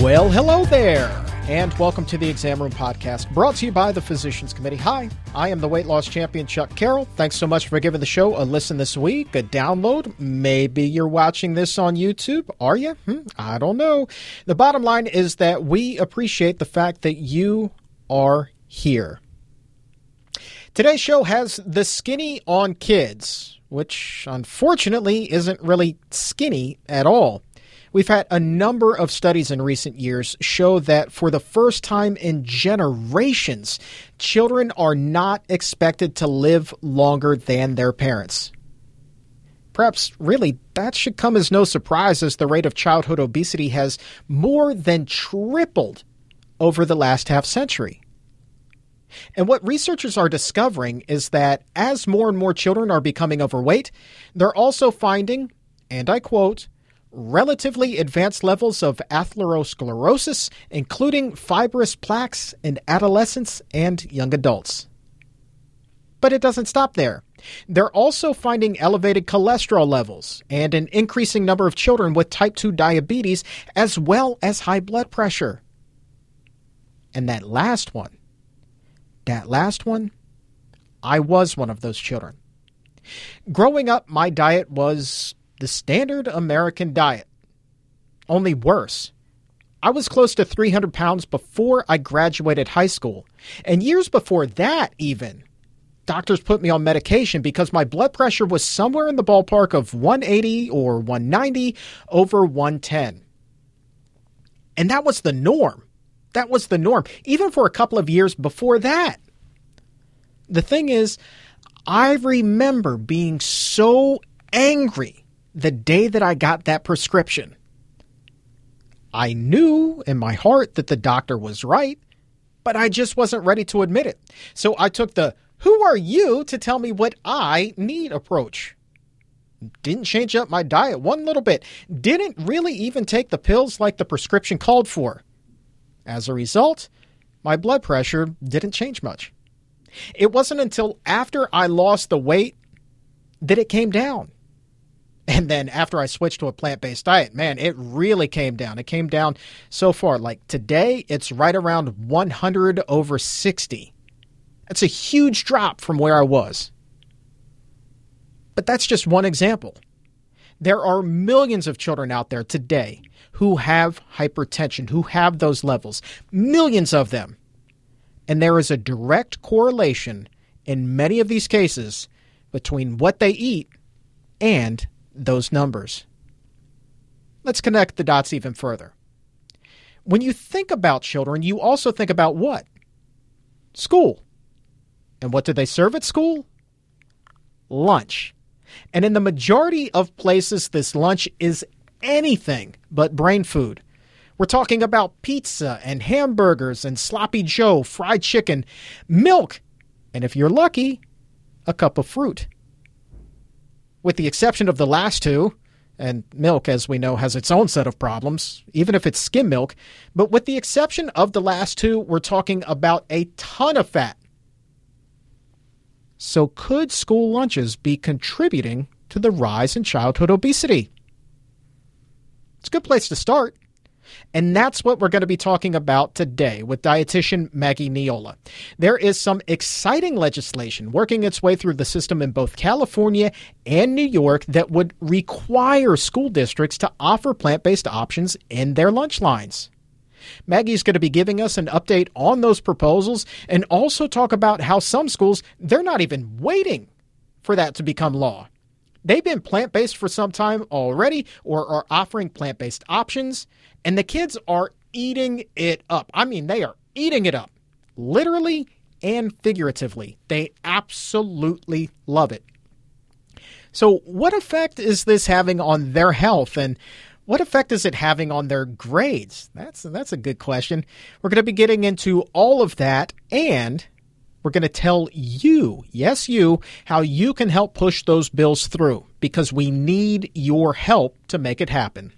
Well, hello there, and welcome to the Exam Room Podcast, brought to you by the Physicians Committee. Hi, I am the weight loss champion, Chuck Carroll. Thanks so much for giving the show a listen this week, a download. Maybe you're watching this on YouTube. Are you? Hmm, I don't know. The bottom line is that we appreciate the fact that you are here. Today's show has the skinny on kids, which unfortunately isn't really skinny at all. We've had a number of studies in recent years show that for the first time in generations, children are not expected to live longer than their parents. Perhaps really that should come as no surprise as the rate of childhood obesity has more than tripled over the last half century. And what researchers are discovering is that as more and more children are becoming overweight, they're also finding, and I quote, relatively advanced levels of atherosclerosis, including fibrous plaques in adolescents and young adults. But it doesn't stop there. They're also finding elevated cholesterol levels and an increasing number of children with type 2 diabetes, as well as high blood pressure. And that last one, that last one, I was one of those children. Growing up, my diet was the standard American diet, only worse. I was close to 300 pounds before I graduated high school. And years before that, even, doctors put me on medication because my blood pressure was somewhere in the ballpark of 180 or 190 over 110. And that was the norm. That was the norm, even for a couple of years before that. The thing is, I remember being so angry the day that I got that prescription. I knew in my heart that the doctor was right, but I just wasn't ready to admit it. So I took the who are you to tell me what I need approach. Didn't change up my diet one little bit. Didn't really even take the pills like the prescription called for. As a result, my blood pressure didn't change much. It wasn't until after I lost the weight that it came down. And then after I switched to a plant based diet, man, it really came down. It came down so far. Like today, it's right around 100 over 60. That's a huge drop from where I was. But that's just one example. There are millions of children out there today who have hypertension, who have those levels, millions of them. And there is a direct correlation in many of these cases between what they eat and those numbers. Let's connect the dots even further. When you think about children, you also think about what? School. And what do they serve at school? Lunch. And in the majority of places, this lunch is anything but brain food. We're talking about pizza and hamburgers and sloppy Joe, fried chicken, milk, and if you're lucky, a cup of fruit with the exception of the last two, and milk, as we know, has its own set of problems, even if it's skim milk. But with the exception of the last two, we're talking about a ton of fat. So, could school lunches be contributing to the rise in childhood obesity? It's a good place to start. And that's what we're going to be talking about today with dietitian Maggie Neola. There is some exciting legislation working its way through the system in both California and New York that would require school districts to offer plant based options in their lunch lines. Maggie's going to be giving us an update on those proposals and also talk about how some schools, they're not even waiting for that to become law. They've been plant based for some time already or are offering plant based options, and the kids are eating it up. I mean, they are eating it up, literally and figuratively. They absolutely love it. So, what effect is this having on their health and what effect is it having on their grades? That's that's a good question. We're going to be getting into all of that and we're going to tell you, yes, you, how you can help push those bills through because we need your help to make it happen.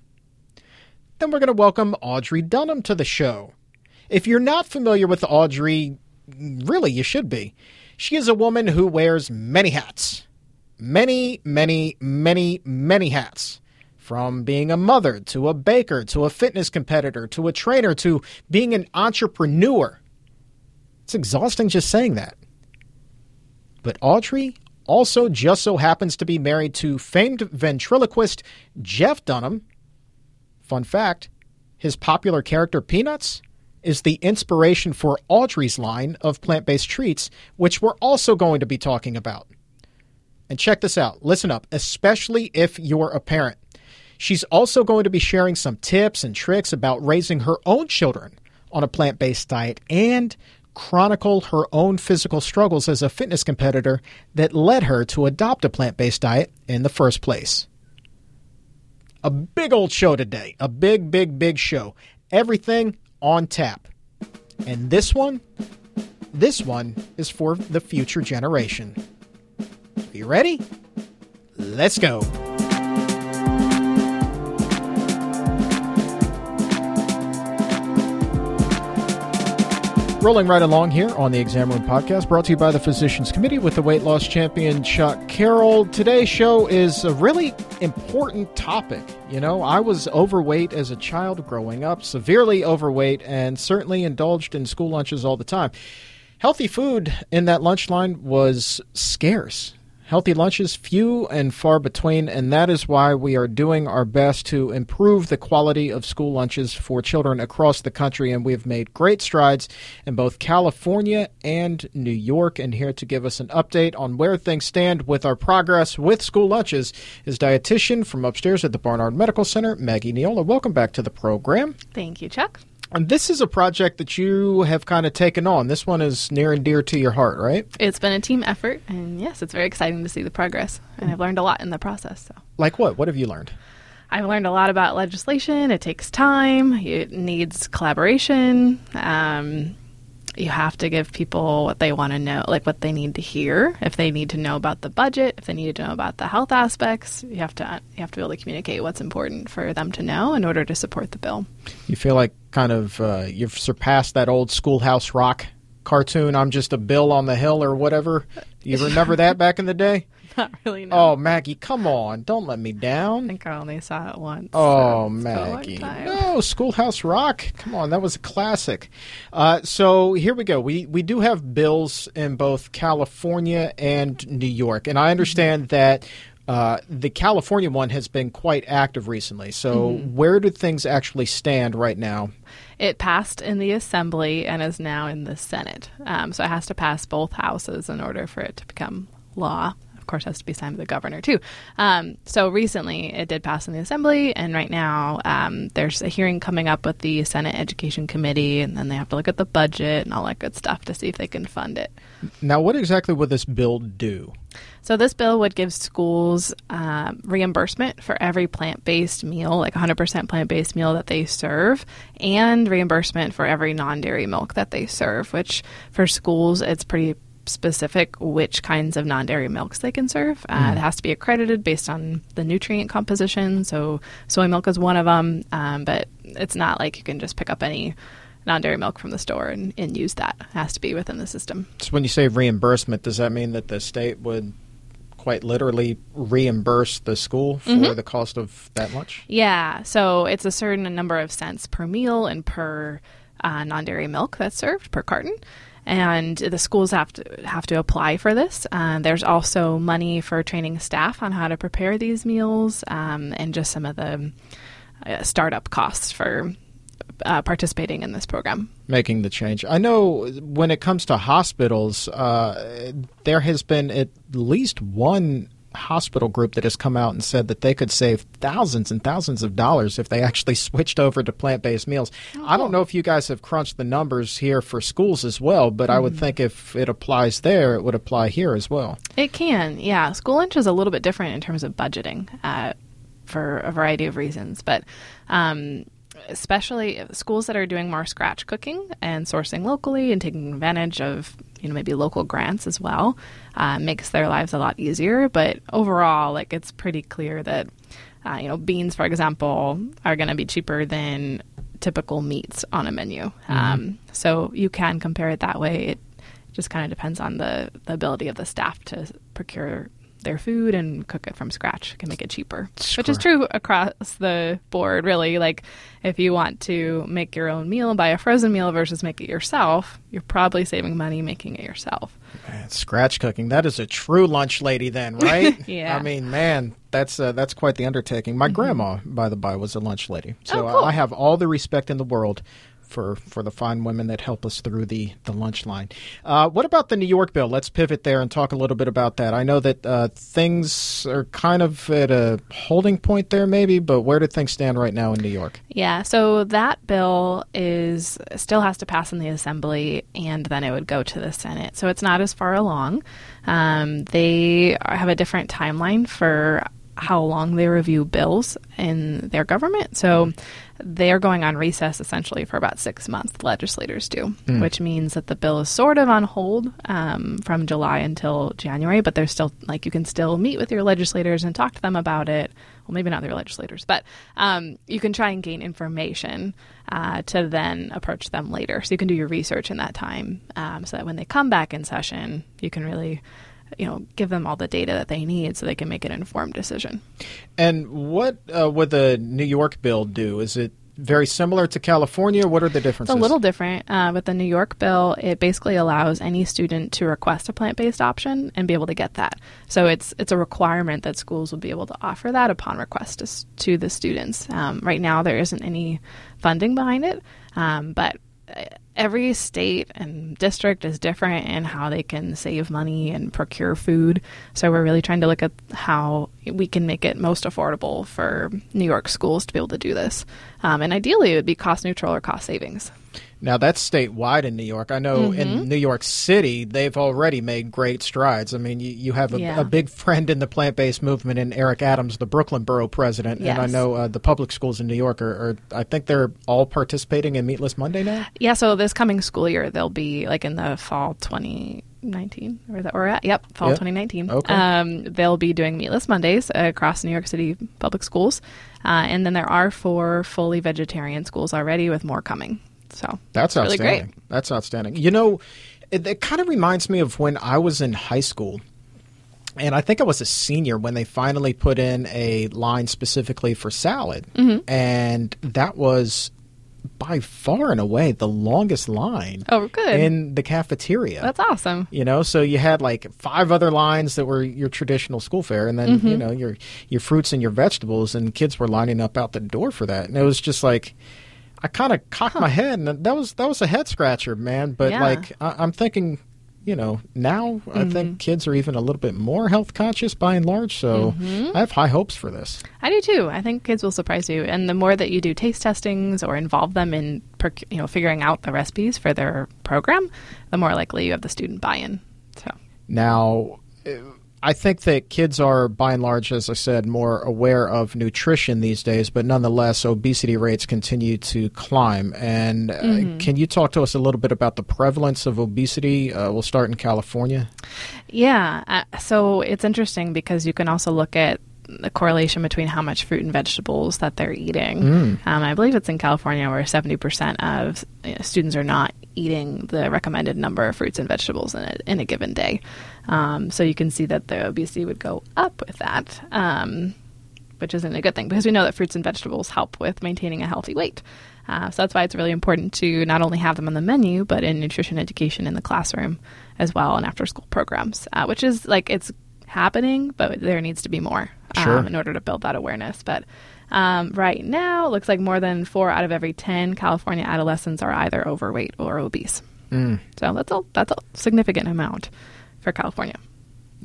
Then we're going to welcome Audrey Dunham to the show. If you're not familiar with Audrey, really, you should be. She is a woman who wears many hats. Many, many, many, many hats from being a mother to a baker to a fitness competitor to a trainer to being an entrepreneur. It's exhausting just saying that. But Audrey also just so happens to be married to famed ventriloquist Jeff Dunham. Fun fact his popular character Peanuts is the inspiration for Audrey's line of plant based treats, which we're also going to be talking about. And check this out listen up, especially if you're a parent. She's also going to be sharing some tips and tricks about raising her own children on a plant based diet and chronicle her own physical struggles as a fitness competitor that led her to adopt a plant based diet in the first place. A big old show today. A big, big, big show. Everything on tap. And this one, this one is for the future generation. You ready? Let's go. Rolling right along here on the Exam Room Podcast, brought to you by the Physicians Committee with the weight loss champion Chuck Carroll. Today's show is a really important topic. You know, I was overweight as a child growing up, severely overweight, and certainly indulged in school lunches all the time. Healthy food in that lunch line was scarce. Healthy lunches, few and far between, and that is why we are doing our best to improve the quality of school lunches for children across the country. And we've made great strides in both California and New York. And here to give us an update on where things stand with our progress with school lunches is dietitian from upstairs at the Barnard Medical Center, Maggie Neola. Welcome back to the program. Thank you, Chuck. And this is a project that you have kind of taken on. This one is near and dear to your heart, right? It's been a team effort, and yes, it's very exciting to see the progress. And I've learned a lot in the process. So. Like what? What have you learned? I've learned a lot about legislation. It takes time. It needs collaboration. Um, you have to give people what they want to know, like what they need to hear. If they need to know about the budget, if they need to know about the health aspects, you have to you have to be able to communicate what's important for them to know in order to support the bill. You feel like kind of uh, you've surpassed that old Schoolhouse Rock cartoon. I'm just a bill on the hill or whatever. Do you remember that back in the day? Not really. No. Oh, Maggie, come on! Don't let me down. I think I only saw it once. Oh, so Maggie, no, Schoolhouse Rock. Come on, that was a classic. Uh, so here we go. We we do have bills in both California and New York, and I understand mm-hmm. that. Uh, the California one has been quite active recently. So, mm-hmm. where do things actually stand right now? It passed in the Assembly and is now in the Senate. Um, so, it has to pass both houses in order for it to become law course, has to be signed by the governor too. Um, so recently, it did pass in the assembly, and right now um, there's a hearing coming up with the Senate Education Committee, and then they have to look at the budget and all that good stuff to see if they can fund it. Now, what exactly would this bill do? So this bill would give schools um, reimbursement for every plant-based meal, like 100% plant-based meal that they serve, and reimbursement for every non-dairy milk that they serve. Which for schools, it's pretty specific which kinds of non dairy milks they can serve. Uh, mm. It has to be accredited based on the nutrient composition. So, soy milk is one of them, um, but it's not like you can just pick up any non dairy milk from the store and, and use that. It has to be within the system. So, when you say reimbursement, does that mean that the state would quite literally reimburse the school for mm-hmm. the cost of that much? Yeah. So, it's a certain number of cents per meal and per uh, non dairy milk that's served per carton and the schools have to have to apply for this. Uh, there's also money for training staff on how to prepare these meals, um, and just some of the uh, startup costs for uh, participating in this program. Making the change. I know when it comes to hospitals, uh, there has been at least one hospital group that has come out and said that they could save thousands and thousands of dollars if they actually switched over to plant based meals. Oh. I don't know if you guys have crunched the numbers here for schools as well, but mm. I would mm-hmm. think if it applies there, it would apply here as well. It can, yeah. School lunch is a little bit different in terms of budgeting uh, for a variety of reasons, but. Um, especially schools that are doing more scratch cooking and sourcing locally and taking advantage of you know maybe local grants as well uh, makes their lives a lot easier. But overall like it's pretty clear that uh, you know beans for example are going to be cheaper than typical meats on a menu. Mm-hmm. um, so you can compare it that way. It just kind of depends on the, the ability of the staff to procure their food and cook it from scratch can make it cheaper, which is true across the board, really. Like if you want to make your own meal, buy a frozen meal versus make it yourself, you're probably saving money making it yourself. Man, scratch cooking. That is a true lunch lady, then, right? yeah. I mean, man, that's uh, that's quite the undertaking. My mm-hmm. grandma, by the by, was a lunch lady, so oh, cool. I have all the respect in the world for for the fine women that help us through the the lunch line. Uh, what about the New York bill? Let's pivot there and talk a little bit about that. I know that uh, things are kind of at a holding point there, maybe, but where do things stand right now in New York? Yeah, so that bill is still has to pass in the Assembly, and then it would go to the Senate. So it's not as far along. Um, they have a different timeline for how long they review bills in their government. So they're going on recess essentially for about six months, legislators do, mm. which means that the bill is sort of on hold um, from July until January, but there's still, like, you can still meet with your legislators and talk to them about it. Well, maybe not their legislators, but um, you can try and gain information uh, to then approach them later. So you can do your research in that time um, so that when they come back in session, you can really you know, give them all the data that they need so they can make an informed decision. And what uh, would the New York bill do? Is it very similar to California? What are the differences? It's a little different. Uh, with the New York bill, it basically allows any student to request a plant-based option and be able to get that. So it's it's a requirement that schools will be able to offer that upon request to, to the students. Um, right now, there isn't any funding behind it, um, but every state and district is different in how they can save money and procure food. So we're really trying to look at how we can make it most affordable for New York schools to be able to do this. Um, and ideally, it would be cost neutral or cost savings. Now that's statewide in New York. I know mm-hmm. in New York City they've already made great strides. I mean, you, you have a, yeah. a, big friend in the plant-based movement in Eric Adams, the Brooklyn Borough president, yes. and I know uh, the public schools in New York are, are, I think they're all participating in Meatless Monday now. Yeah, so this coming school year they'll be like in the fall twenty. 19 or that we're at yep fall yep. 2019 okay. Um, they'll be doing meatless mondays across new york city public schools uh, and then there are four fully vegetarian schools already with more coming so that's really outstanding. Great. That's outstanding. You know, it, it kind of reminds me of when I was in high school. And I think I was a senior when they finally put in a line specifically for salad. Mm-hmm. And that was by far and away the longest line oh, good. in the cafeteria. That's awesome. You know, so you had like five other lines that were your traditional school fare and then, mm-hmm. you know, your your fruits and your vegetables and kids were lining up out the door for that. And it was just like I kind of cocked huh. my head, and that was that was a head scratcher, man. But yeah. like, I, am thinking, you know, now mm-hmm. I think mm-hmm. kids are even a little bit more health conscious by and large. So mm-hmm. I have high hopes for this. I do too. I think kids will surprise you, and the more that you do taste testings or involve them in, you know, figuring out the recipes for their program, the more likely you have the student buy-in. So now. I think that kids are, by and large, as I said, more aware of nutrition these days, but nonetheless, obesity rates continue to climb. And uh, mm-hmm. can you talk to us a little bit about the prevalence of obesity? Uh, we'll start in California. Yeah. Uh, so it's interesting because you can also look at the correlation between how much fruit and vegetables that they're eating. Mm. Um, I believe it's in California where 70% of you know, students are not eating the recommended number of fruits and vegetables in a, in a given day. Um, so you can see that the obesity would go up with that, um, which isn't a good thing because we know that fruits and vegetables help with maintaining a healthy weight. Uh, so that's why it's really important to not only have them on the menu, but in nutrition education in the classroom as well and after school programs, uh, which is like it's happening, but there needs to be more sure. um, in order to build that awareness. But um, right now, it looks like more than four out of every 10 California adolescents are either overweight or obese. Mm. So that's a, that's a significant amount for California.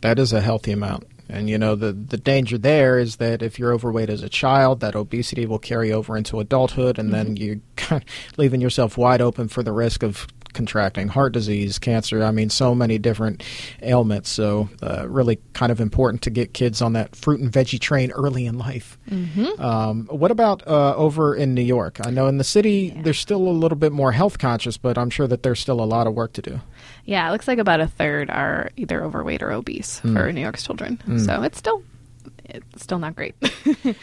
That is a healthy amount. And you know the the danger there is that if you're overweight as a child, that obesity will carry over into adulthood, and mm-hmm. then you're leaving yourself wide open for the risk of contracting heart disease, cancer. I mean, so many different ailments. So, uh, really kind of important to get kids on that fruit and veggie train early in life. Mm-hmm. Um, what about uh, over in New York? I know in the city yeah. there's still a little bit more health conscious, but I'm sure that there's still a lot of work to do. Yeah, it looks like about a third are either overweight or obese mm. for New York's children. Mm. So it's still it's still not great.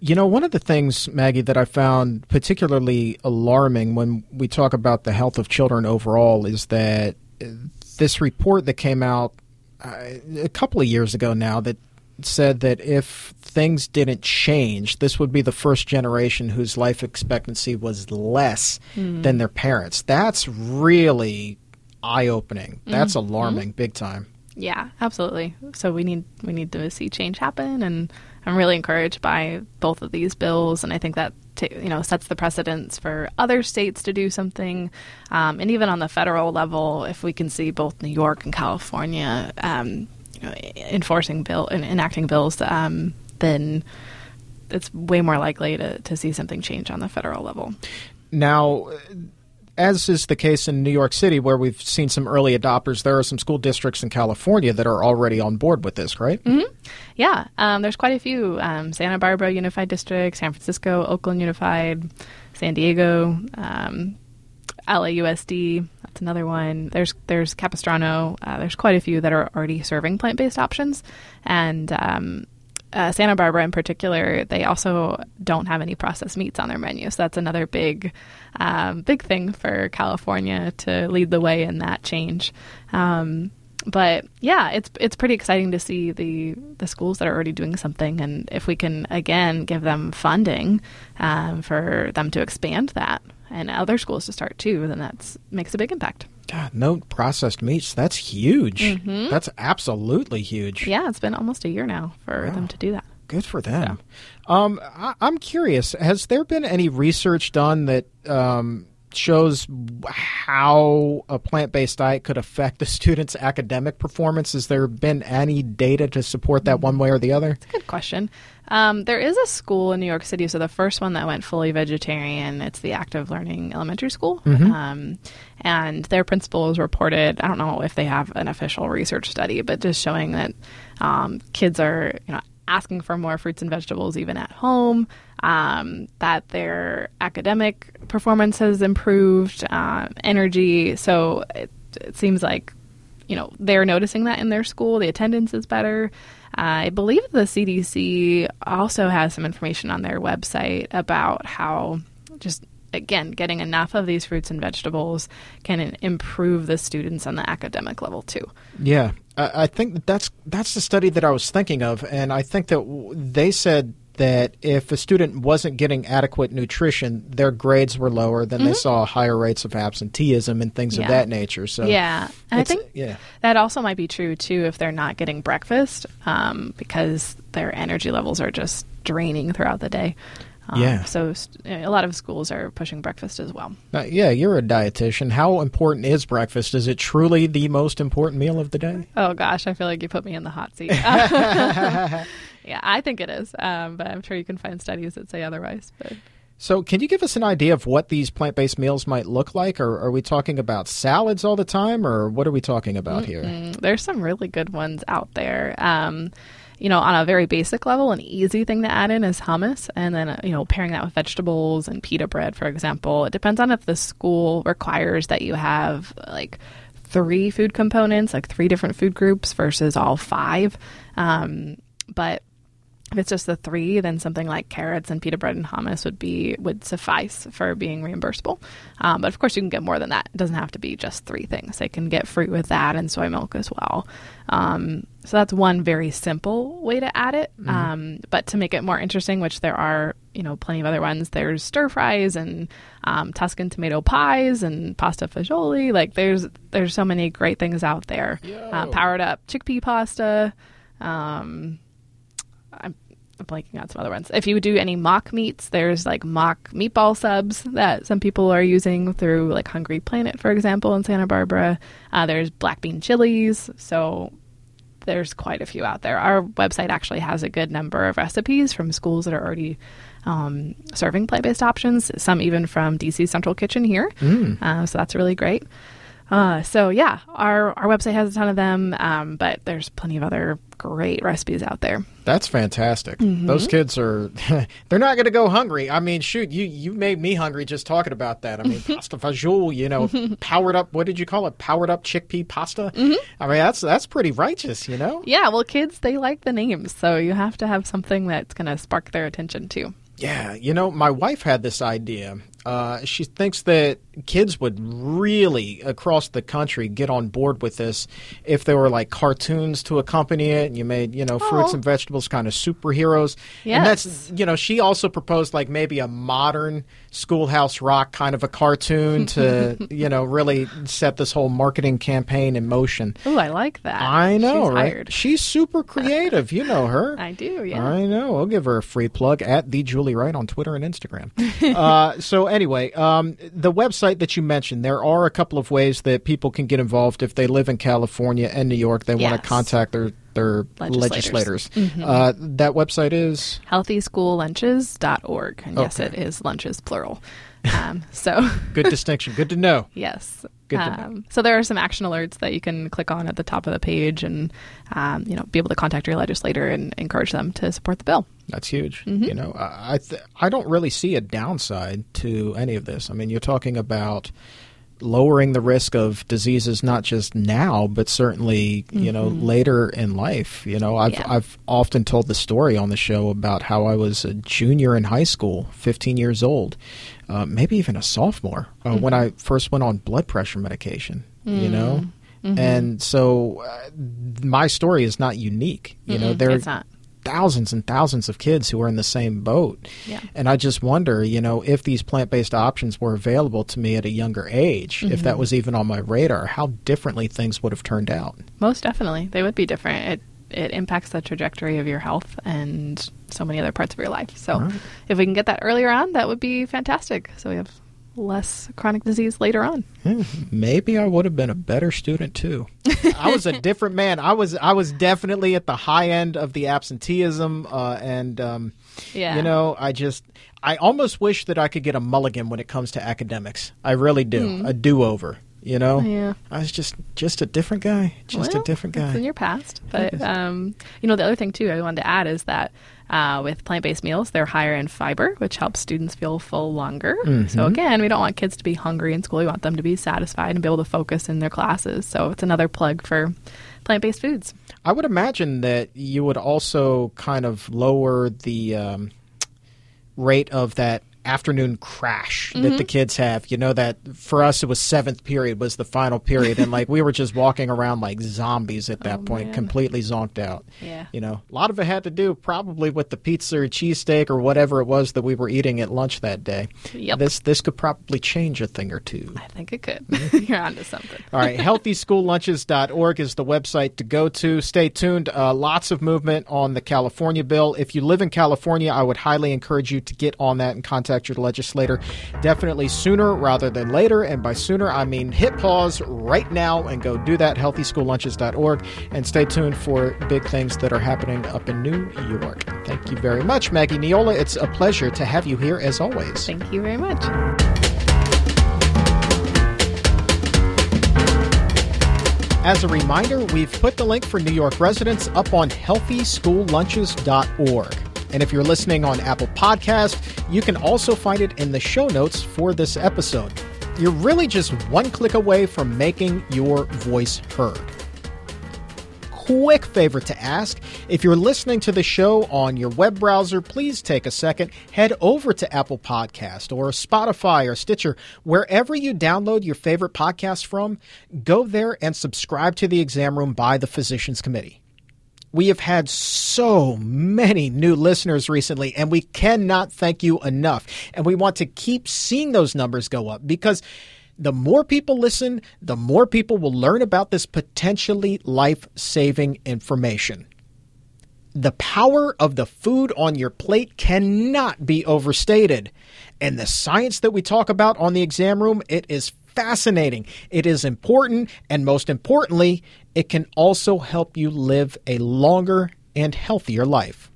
You know, one of the things, Maggie, that I found particularly alarming when we talk about the health of children overall is that this report that came out uh, a couple of years ago now that said that if things didn't change, this would be the first generation whose life expectancy was less mm. than their parents. That's really eye opening. That's mm-hmm. alarming, big time. Yeah, absolutely. So we need we need to see change happen, and I'm really encouraged by both of these bills, and I think that you know sets the precedence for other states to do something, um, and even on the federal level, if we can see both New York and California um, enforcing bill and enacting bills, um, then it's way more likely to, to see something change on the federal level. Now as is the case in New York City, where we've seen some early adopters, there are some school districts in California that are already on board with this, right? Mm-hmm. Yeah, um, there's quite a few: um, Santa Barbara Unified District, San Francisco, Oakland Unified, San Diego, um, LAUSD. That's another one. There's there's Capistrano. Uh, there's quite a few that are already serving plant based options, and um, uh, Santa Barbara in particular, they also don't have any processed meats on their menu. So that's another big, um, big thing for California to lead the way in that change. Um, but yeah, it's it's pretty exciting to see the the schools that are already doing something, and if we can again give them funding um, for them to expand that, and other schools to start too, then that makes a big impact. God, no processed meats. That's huge. Mm-hmm. That's absolutely huge. Yeah, it's been almost a year now for wow. them to do that. Good for them. Yeah. Um, I, am curious. Has there been any research done that um, shows how a plant-based diet could affect the student's academic performance? Has there been any data to support that one way or the other? That's a good question. Um, there is a school in New York City, so the first one that went fully vegetarian, it's the Active Learning Elementary School. Mm-hmm. Um, and their principals reported, I don't know if they have an official research study, but just showing that um, kids are, you know, asking for more fruits and vegetables even at home, um, that their academic performance has improved, uh, energy. So it, it seems like, you know, they're noticing that in their school. The attendance is better. I believe the CDC also has some information on their website about how just again getting enough of these fruits and vegetables can improve the students on the academic level too. Yeah, I think that's that's the study that I was thinking of, and I think that they said that if a student wasn't getting adequate nutrition, their grades were lower. Then mm-hmm. they saw higher rates of absenteeism and things yeah. of that nature. So yeah, and I think yeah. that also might be true too if they're not getting breakfast um, because their energy levels are just draining throughout the day. Um, yeah. So a lot of schools are pushing breakfast as well. Uh, yeah, you're a dietitian. How important is breakfast? Is it truly the most important meal of the day? Oh gosh, I feel like you put me in the hot seat. Yeah, I think it is, um, but I'm sure you can find studies that say otherwise. But. So, can you give us an idea of what these plant based meals might look like? Or are we talking about salads all the time, or what are we talking about mm here? There's some really good ones out there. Um, you know, on a very basic level, an easy thing to add in is hummus, and then you know, pairing that with vegetables and pita bread, for example. It depends on if the school requires that you have like three food components, like three different food groups versus all five. Um, but if it's just the three, then something like carrots and pita bread and hummus would be would suffice for being reimbursable. Um, but of course, you can get more than that. It doesn't have to be just three things. They can get fruit with that and soy milk as well. Um, so that's one very simple way to add it. Mm-hmm. Um, but to make it more interesting, which there are you know plenty of other ones. There's stir fries and um, Tuscan tomato pies and pasta fagioli. Like there's there's so many great things out there. Uh, powered up chickpea pasta. I'm blanking on some other ones. If you do any mock meats, there's like mock meatball subs that some people are using through like Hungry Planet, for example, in Santa Barbara. Uh, there's black bean chilies. So there's quite a few out there. Our website actually has a good number of recipes from schools that are already um, serving plant based options, some even from DC Central Kitchen here. Mm. Uh, so that's really great. Uh, so yeah, our our website has a ton of them, um, but there's plenty of other great recipes out there. That's fantastic. Mm-hmm. Those kids are they're not going to go hungry. I mean, shoot, you you made me hungry just talking about that. I mean, pasta fagioli, you know, powered up. What did you call it? Powered up chickpea pasta. Mm-hmm. I mean, that's that's pretty righteous, you know. Yeah, well, kids they like the names, so you have to have something that's going to spark their attention too. Yeah, you know, my wife had this idea Uh, she thinks that kids would really across the country get on board with this if there were like cartoons to accompany it and you made you know fruits Oh. and vegetables kind of superheroes and that's you know she also proposed like maybe a modern schoolhouse rock kind of a cartoon to you know really set this whole marketing campaign in motion Ooh, I like that. i know She's right hired. she's super creative you know her I do, yeah. I know. I'll give her a free plug at the Julie Wright on Twitter and Instagram. uh, so anyway, um, the website that you mentioned, there are a couple of ways that people can get involved if they live in California and New York. They want to contact their their legislators. Legislators. Mm-hmm. Uh, that website is healthyschoollunches.org. And yes, it is lunches, plural. Um, so, good distinction. Good to know. yes. Good to know. Um, so there are some action alerts that you can click on at the top of the page and, um, you know, be able to contact your legislator and encourage them to support the bill. That's huge. Mm-hmm. You know, I I, th- I don't really see a downside to any of this. I mean, you're talking about lowering the risk of diseases not just now, but certainly you know later in life. You know, I've Mm-hmm. Yeah. I've often told the story on the show about how I was a junior in high school, 15 years old, uh, maybe even a sophomore uh, when Mm-hmm. I first went on blood pressure medication. You know. Mm-hmm. And so, uh, my story is not unique. You know, Mm-mm, there it's not. Thousands and thousands of kids who are in the same boat. Yeah. And I just wonder, you know, if these plant based options were available to me at a younger age, if Mm-hmm. that was even on my radar, how differently things would have turned out. Most definitely. They would be different. It it impacts the trajectory of your health and so many other parts of your life. So Right. if we can get that earlier on, that would be fantastic. So we have less chronic disease later on. Hmm, Maybe I would have been a better student too. I was a different man. I was I was definitely at the high end of the absenteeism, uh, and um, Yeah. you know, I just I almost wish that I could get a mulligan when it comes to academics. I really do, a do over. You know. Yeah. I was just just a different guy, just Well, a different guy. It's in your past. But um, you know, the other thing too I wanted to add is that uh, with plant-based meals, they're higher in fiber, which helps students feel full longer. Mm-hmm. So again, we don't want kids to be hungry in school. We want them to be satisfied and be able to focus in their classes. So it's another plug for plant-based foods. I would imagine that you would also kind of lower the um, rate of that afternoon crash that Mm-hmm. the kids have. You know that for us it was seventh period was the final period, and like we were just walking around like zombies at that Oh, point, man. completely zonked out. Yeah. You know, a lot of it had to do probably with the pizza or cheesesteak or whatever it was that we were eating at lunch that day. Yep. This this could probably change a thing or two. I think it could. Mm-hmm. You're onto something. All right, healthyschoollunches.org is the website to go to. Stay tuned. Uh, lots of movement on the California bill. If you live in California, I would highly encourage you to get on that and contact your legislator definitely sooner rather than later. And by sooner, I mean hit pause right now and go do that. Healthyschoollunches.org. And stay tuned for big things that are happening up in New York. Thank you very much, Maggie Neola. It's a pleasure to have you here as always. Thank you very much. As a reminder, we've put the link for New York residents up on healthyschoollunches.org. And if you're listening on Apple Podcast, you can also find it in the show notes for this episode. You're really just one click away from making your voice heard. Quick favor to ask if you're listening to the show on your web browser, please take a second, head over to Apple Podcast or Spotify or Stitcher, wherever you download your favorite podcast from, go there and subscribe to the exam room by the Physicians Committee. We have had so many new listeners recently, and we cannot thank you enough. And we want to keep seeing those numbers go up because the more people listen, the more people will learn about this potentially life saving information. The power of the food on your plate cannot be overstated. And the science that we talk about on the exam room, it is fascinating. It is important. And most importantly, it can also help you live a longer and healthier life.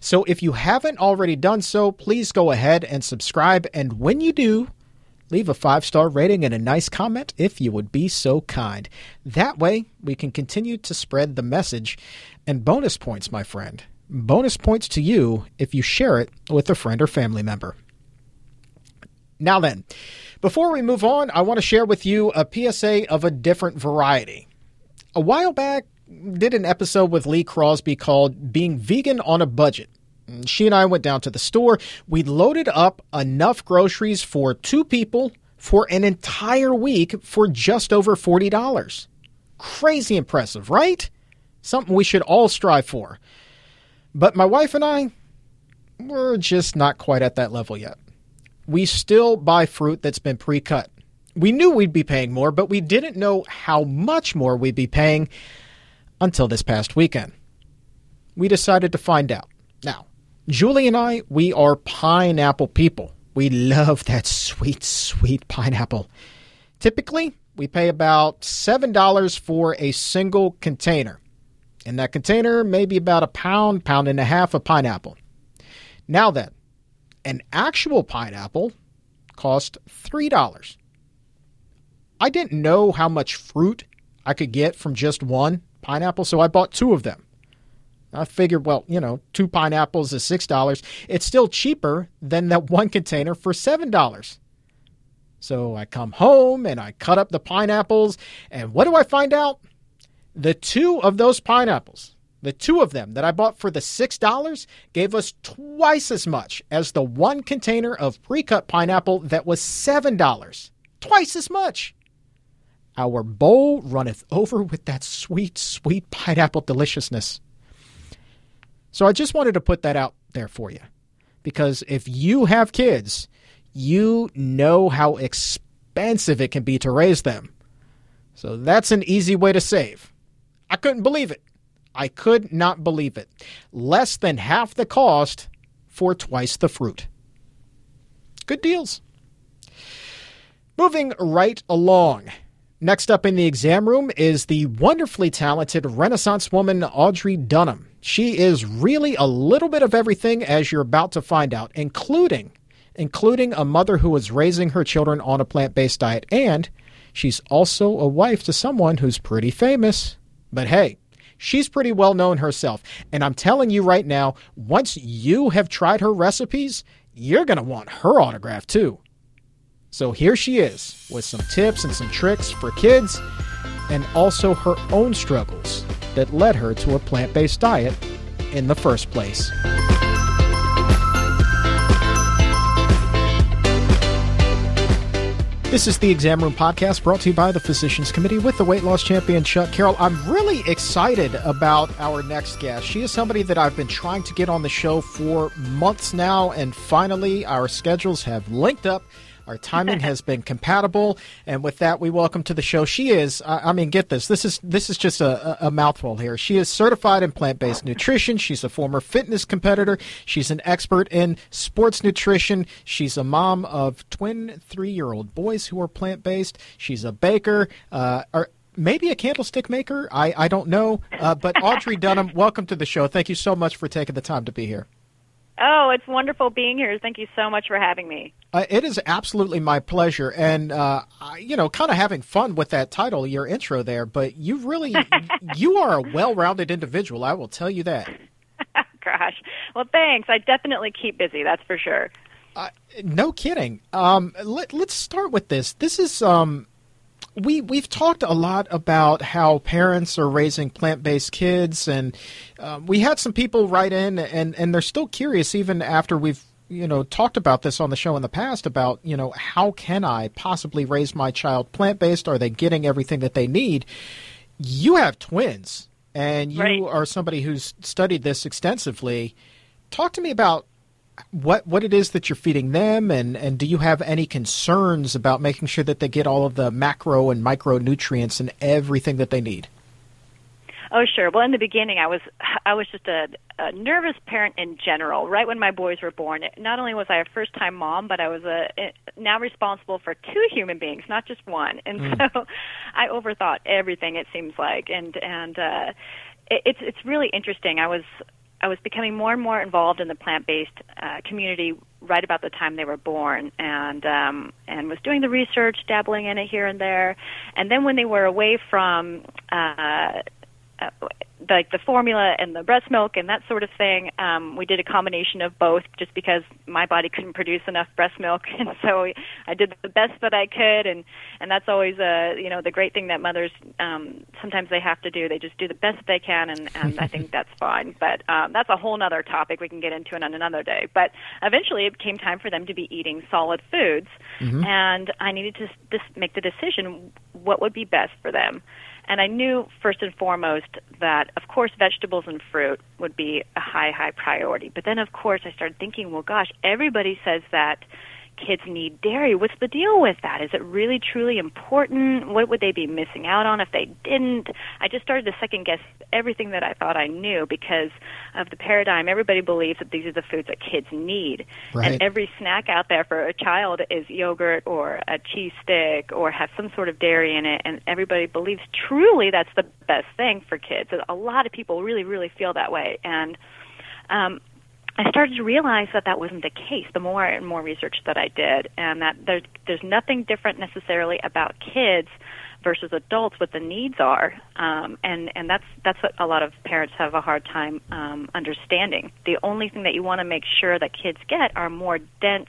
So if you haven't already done so, please go ahead and subscribe. And when you do, leave a five star rating and a nice comment if you would be so kind. That way, we can continue to spread the message. And bonus points, my friend. Bonus points to you if you share it with a friend or family member. Now, then, before we move on, I want to share with you a PSA of a different variety. A while back, did an episode with Lee Crosby called Being Vegan on a Budget. She and I went down to the store. We loaded up enough groceries for two people for an entire week for just over $40. Crazy impressive, right? Something we should all strive for. But my wife and I, we're just not quite at that level yet. We still buy fruit that's been pre cut. We knew we'd be paying more, but we didn't know how much more we'd be paying until this past weekend. We decided to find out. Now, Julie and I, we are pineapple people. We love that sweet, sweet pineapple. Typically, we pay about $7 for a single container. In that container, maybe about a pound, pound and a half of pineapple. Now then, an actual pineapple cost $3. I didn't know how much fruit I could get from just one pineapple, so I bought two of them. I figured, well, you know, two pineapples is $6. It's still cheaper than that one container for $7. So I come home and I cut up the pineapples, and what do I find out? The two of those pineapples, the two of them that I bought for the $6, gave us twice as much as the one container of pre cut pineapple that was $7. Twice as much. Our bowl runneth over with that sweet, sweet pineapple deliciousness. So I just wanted to put that out there for you. Because if you have kids, you know how expensive it can be to raise them. So that's an easy way to save. I couldn't believe it. I could not believe it. Less than half the cost for twice the fruit. Good deals. Moving right along. Next up in the exam room is the wonderfully talented Renaissance woman Audrey Dunham. She is really a little bit of everything as you're about to find out, including including a mother who is raising her children on a plant-based diet and she's also a wife to someone who's pretty famous. But hey, she's pretty well known herself. And I'm telling you right now, once you have tried her recipes, you're going to want her autograph too. So here she is with some tips and some tricks for kids and also her own struggles that led her to a plant based diet in the first place. This is the Exam Room Podcast brought to you by the Physicians Committee with the weight loss champion Chuck Carroll. I'm really excited about our next guest. She is somebody that I've been trying to get on the show for months now, and finally our schedules have linked up our timing has been compatible, and with that, we welcome to the show. She is, I, mean, get this. This is this is just a, a mouthful here. She is certified in plant-based nutrition. She's a former fitness competitor. She's an expert in sports nutrition. She's a mom of twin three-year-old boys who are plant-based. She's a baker. Uh, or, maybe a candlestick maker. I, I don't know. Uh, but Audrey Dunham, welcome to the show. Thank you so much for taking the time to be here. Oh, it's wonderful being here. Thank you so much for having me. Uh, it is absolutely my pleasure, and uh, you know, kind of having fun with that title, your intro there. But you really, you are a well-rounded individual. I will tell you that. Gosh, well, thanks. I definitely keep busy. That's for sure. Uh, no kidding. Um, let, us start with this. This is um, we we've talked a lot about how parents are raising plant-based kids, and uh, we had some people write in, and and they're still curious even after we've you know talked about this on the show in the past about you know how can I possibly raise my child plant-based? Are they getting everything that they need? You have twins, and you right. are somebody who's studied this extensively. Talk to me about what what it is that you're feeding them, and and do you have any concerns about making sure that they get all of the macro and micronutrients and everything that they need? Oh, sure. Well, in the beginning, I was I was just a, a nervous parent in general. Right when my boys were born, not only was I a first time mom, but I was a now responsible for two human beings, not just one. And mm. so, I overthought everything. It seems like, and and uh, it, it's it's really interesting. I was I was becoming more and more involved in the plant-based uh, community right about the time they were born, and um, and was doing the research, dabbling in it here and there. And then when they were away from uh, uh, like the formula and the breast milk and that sort of thing. Um, we did a combination of both, just because my body couldn't produce enough breast milk, and so I did the best that I could. And and that's always a you know the great thing that mothers um, sometimes they have to do. They just do the best they can, and and I think that's fine. But um, that's a whole other topic we can get into on another day. But eventually, it came time for them to be eating solid foods, mm-hmm. and I needed to just make the decision what would be best for them. And I knew first and foremost that, of course, vegetables and fruit would be a high, high priority. But then, of course, I started thinking, well, gosh, everybody says that kids need dairy. What's the deal with that? Is it really truly important? What would they be missing out on if they didn't? I just started to second guess everything that I thought I knew because of the paradigm. Everybody believes that these are the foods that kids need. Right. And every snack out there for a child is yogurt or a cheese stick or has some sort of dairy in it. And everybody believes truly that's the best thing for kids. A lot of people really, really feel that way. And um, I started to realize that that wasn't the case the more and more research that I did, and that there's there's nothing different necessarily about kids versus adults what the needs are, um, and and that's that's what a lot of parents have a hard time um, understanding. The only thing that you want to make sure that kids get are more dense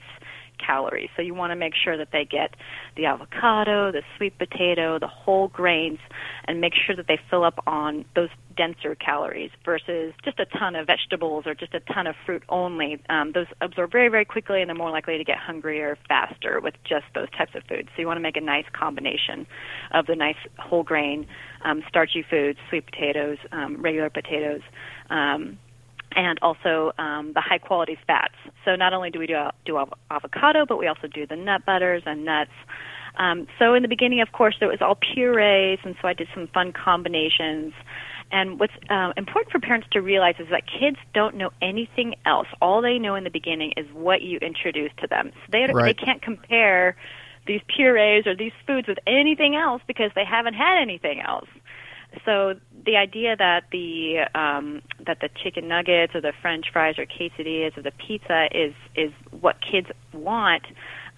calories. So you want to make sure that they get the avocado, the sweet potato, the whole grains, and make sure that they fill up on those denser calories versus just a ton of vegetables or just a ton of fruit only. Um, those absorb very, very quickly and they're more likely to get hungrier faster with just those types of foods. So you want to make a nice combination of the nice whole grain, um, starchy foods, sweet potatoes, um, regular potatoes. Um, and also um, the high quality fats. So not only do we do, do avocado, but we also do the nut butters and nuts. Um, so in the beginning, of course, it was all purees, and so I did some fun combinations. And what's uh, important for parents to realize is that kids don't know anything else. All they know in the beginning is what you introduce to them. So they right. they can't compare these purees or these foods with anything else because they haven't had anything else so the idea that the um, that the chicken nuggets or the French fries or quesadillas or the pizza is is what kids want,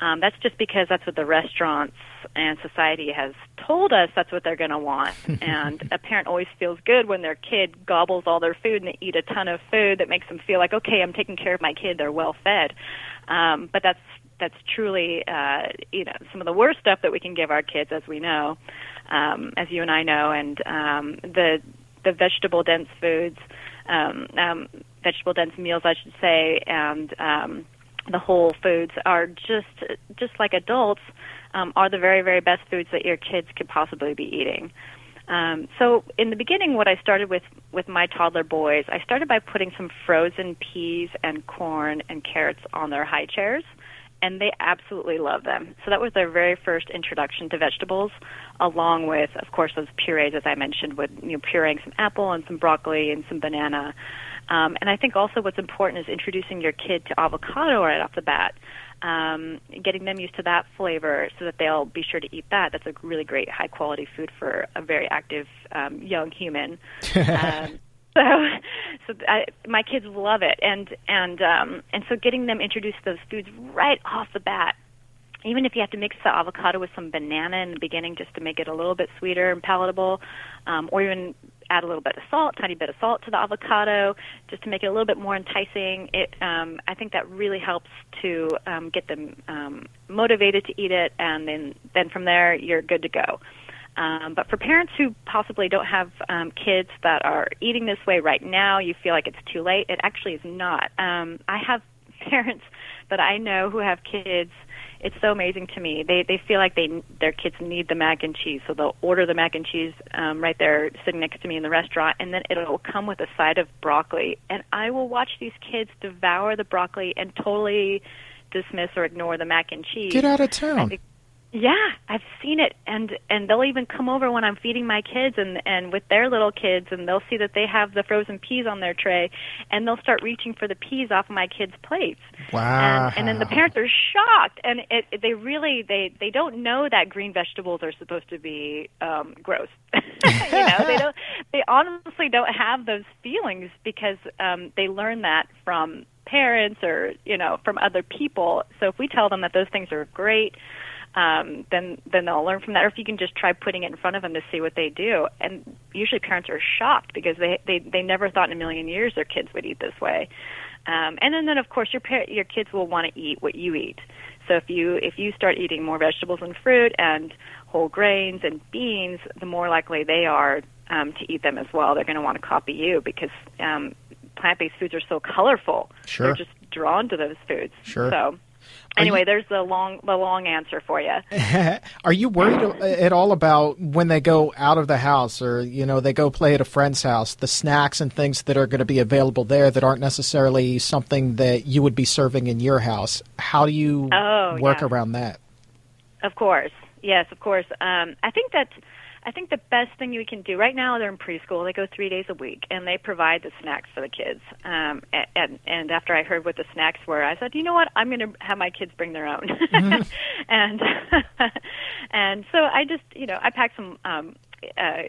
um, that's just because that's what the restaurants and society has told us that's what they're going to want. and a parent always feels good when their kid gobbles all their food and they eat a ton of food that makes them feel like okay, I'm taking care of my kid. They're well fed. Um, but that's that's truly uh, you know some of the worst stuff that we can give our kids, as we know um, as you and I know, and um, the the vegetable dense foods, um, um, vegetable dense meals, I should say, and um, the whole foods are just just like adults um, are the very very best foods that your kids could possibly be eating. Um, so in the beginning, what I started with with my toddler boys, I started by putting some frozen peas and corn and carrots on their high chairs and they absolutely love them. So that was their very first introduction to vegetables, along with, of course, those purees, as I mentioned, with you know pureeing some apple and some broccoli and some banana. Um, and I think also what's important is introducing your kid to avocado right off the bat, um, getting them used to that flavor so that they'll be sure to eat that. That's a really great high quality food for a very active um, young human. um, so so I, my kids love it and and um and so getting them introduced to those foods right off the bat even if you have to mix the avocado with some banana in the beginning just to make it a little bit sweeter and palatable um or even add a little bit of salt tiny bit of salt to the avocado just to make it a little bit more enticing it um i think that really helps to um get them um motivated to eat it and then then from there you're good to go um, but for parents who possibly don't have um, kids that are eating this way right now, you feel like it's too late. It actually is not. Um, I have parents that I know who have kids. It's so amazing to me. They they feel like they their kids need the mac and cheese, so they'll order the mac and cheese um, right there, sitting next to me in the restaurant, and then it'll come with a side of broccoli. And I will watch these kids devour the broccoli and totally dismiss or ignore the mac and cheese. Get out of town. Yeah, I've seen it, and and they'll even come over when I'm feeding my kids, and and with their little kids, and they'll see that they have the frozen peas on their tray, and they'll start reaching for the peas off of my kids' plates. Wow! And, and then the parents are shocked, and it, it they really they they don't know that green vegetables are supposed to be um gross. you know, they don't they honestly don't have those feelings because um they learn that from parents or you know from other people. So if we tell them that those things are great um, then then they'll learn from that. Or if you can just try putting it in front of them to see what they do. And usually parents are shocked because they they they never thought in a million years their kids would eat this way. Um, and then then of course your par- your kids will want to eat what you eat. So if you if you start eating more vegetables and fruit and whole grains and beans, the more likely they are um, to eat them as well. They're going to want to copy you because um, plant-based foods are so colorful. Sure. They're just drawn to those foods. Sure. So anyway, you- there's the long the long answer for you. Are you worried at all about when they go out of the house or, you know, they go play at a friend's house, the snacks and things that are going to be available there that aren't necessarily something that you would be serving in your house? How do you Oh, work yeah. around that? Of course, yes, of course. Um, I think that I think the best thing you can do right now. They're in preschool. They go three days a week, and they provide the snacks for the kids. Um, and and after I heard what the snacks were, I said, you know what, I'm going to have my kids bring their own. and and so I just you know I packed some. Um, uh,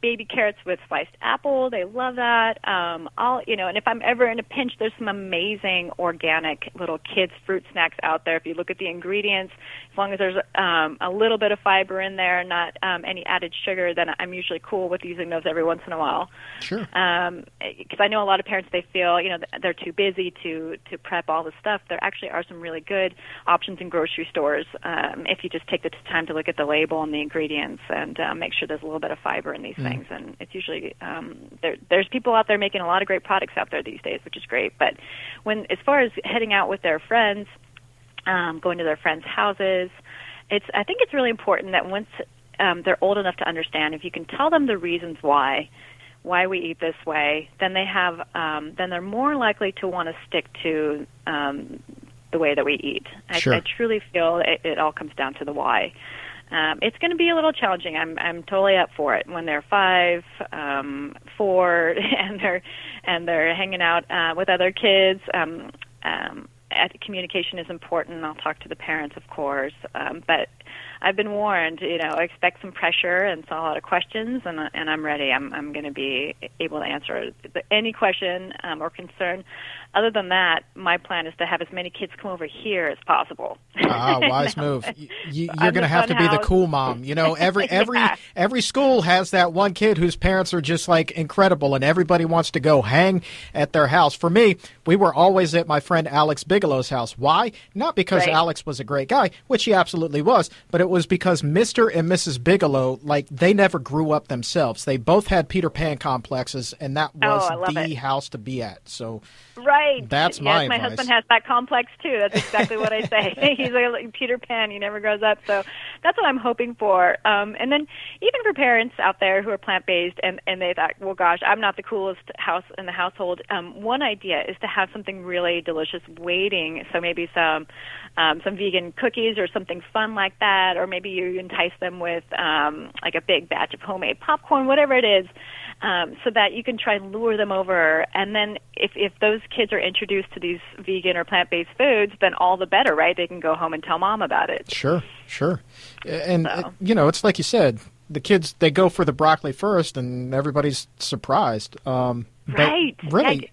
baby carrots with sliced apple. They love that. Um, I'll, you know, and if I'm ever in a pinch, there's some amazing organic little kids fruit snacks out there. If you look at the ingredients, as long as there's um, a little bit of fiber in there, not um, any added sugar, then I'm usually cool with using those every once in a while. Sure. Because I know a lot of parents, they feel, you know, they're too busy to to prep all the stuff. There actually are some really good options in grocery stores um, if you just take the time to look at the label and the ingredients and uh, make sure there's a little bit of fiber in these things. And it's usually um, there. There's people out there making a lot of great products out there these days, which is great. But when, as far as heading out with their friends, um, going to their friends' houses, it's. I think it's really important that once um, they're old enough to understand, if you can tell them the reasons why why we eat this way, then they have um, then they're more likely to want to stick to um, the way that we eat. I, Sure. I truly feel it, it all comes down to the why. Um, it's going to be a little challenging. I'm I'm totally up for it when they're five, um, four, and they're and they're hanging out uh, with other kids. Um, um, communication is important. I'll talk to the parents, of course, um, but I've been warned. You know, expect some pressure and a lot of questions, and and I'm ready. I'm I'm going to be able to answer any question um, or concern. Other than that, my plan is to have as many kids come over here as possible. Ah, wise move. Y- y- I'm you're going to have to be the cool mom. You know, every every Yeah. every school has that one kid whose parents are just like incredible, and everybody wants to go hang at their house. For me, we were always at my friend Alex Bigelow's house. Why? Not because Right. Alex was a great guy, which he absolutely was, but it was because Mr. and Mrs. Bigelow, like they never grew up themselves. They both had Peter Pan complexes, and that was Oh, the it. house to be at. So Right. That's yes, my husband has that complex too. That's exactly what I say. He's like Peter Pan. He never grows up. So that's what I'm hoping for. Um, and then even for parents out there who are plant based and and they thought, well, gosh, I'm not the coolest house in the household. Um, one idea is to have something really delicious waiting. So maybe some um, some vegan cookies or something fun like that, or maybe you entice them with um, like a big batch of homemade popcorn, whatever it is um, so that you can try and lure them over. And then if if those kids are introduced to these vegan or plant based foods, then all the better, right? They can go home and tell mom about it. Sure, sure. And, So. uh, you know, it's like you said, the kids, they go for the broccoli first, and everybody's surprised. Um, Right. Really, Yeah.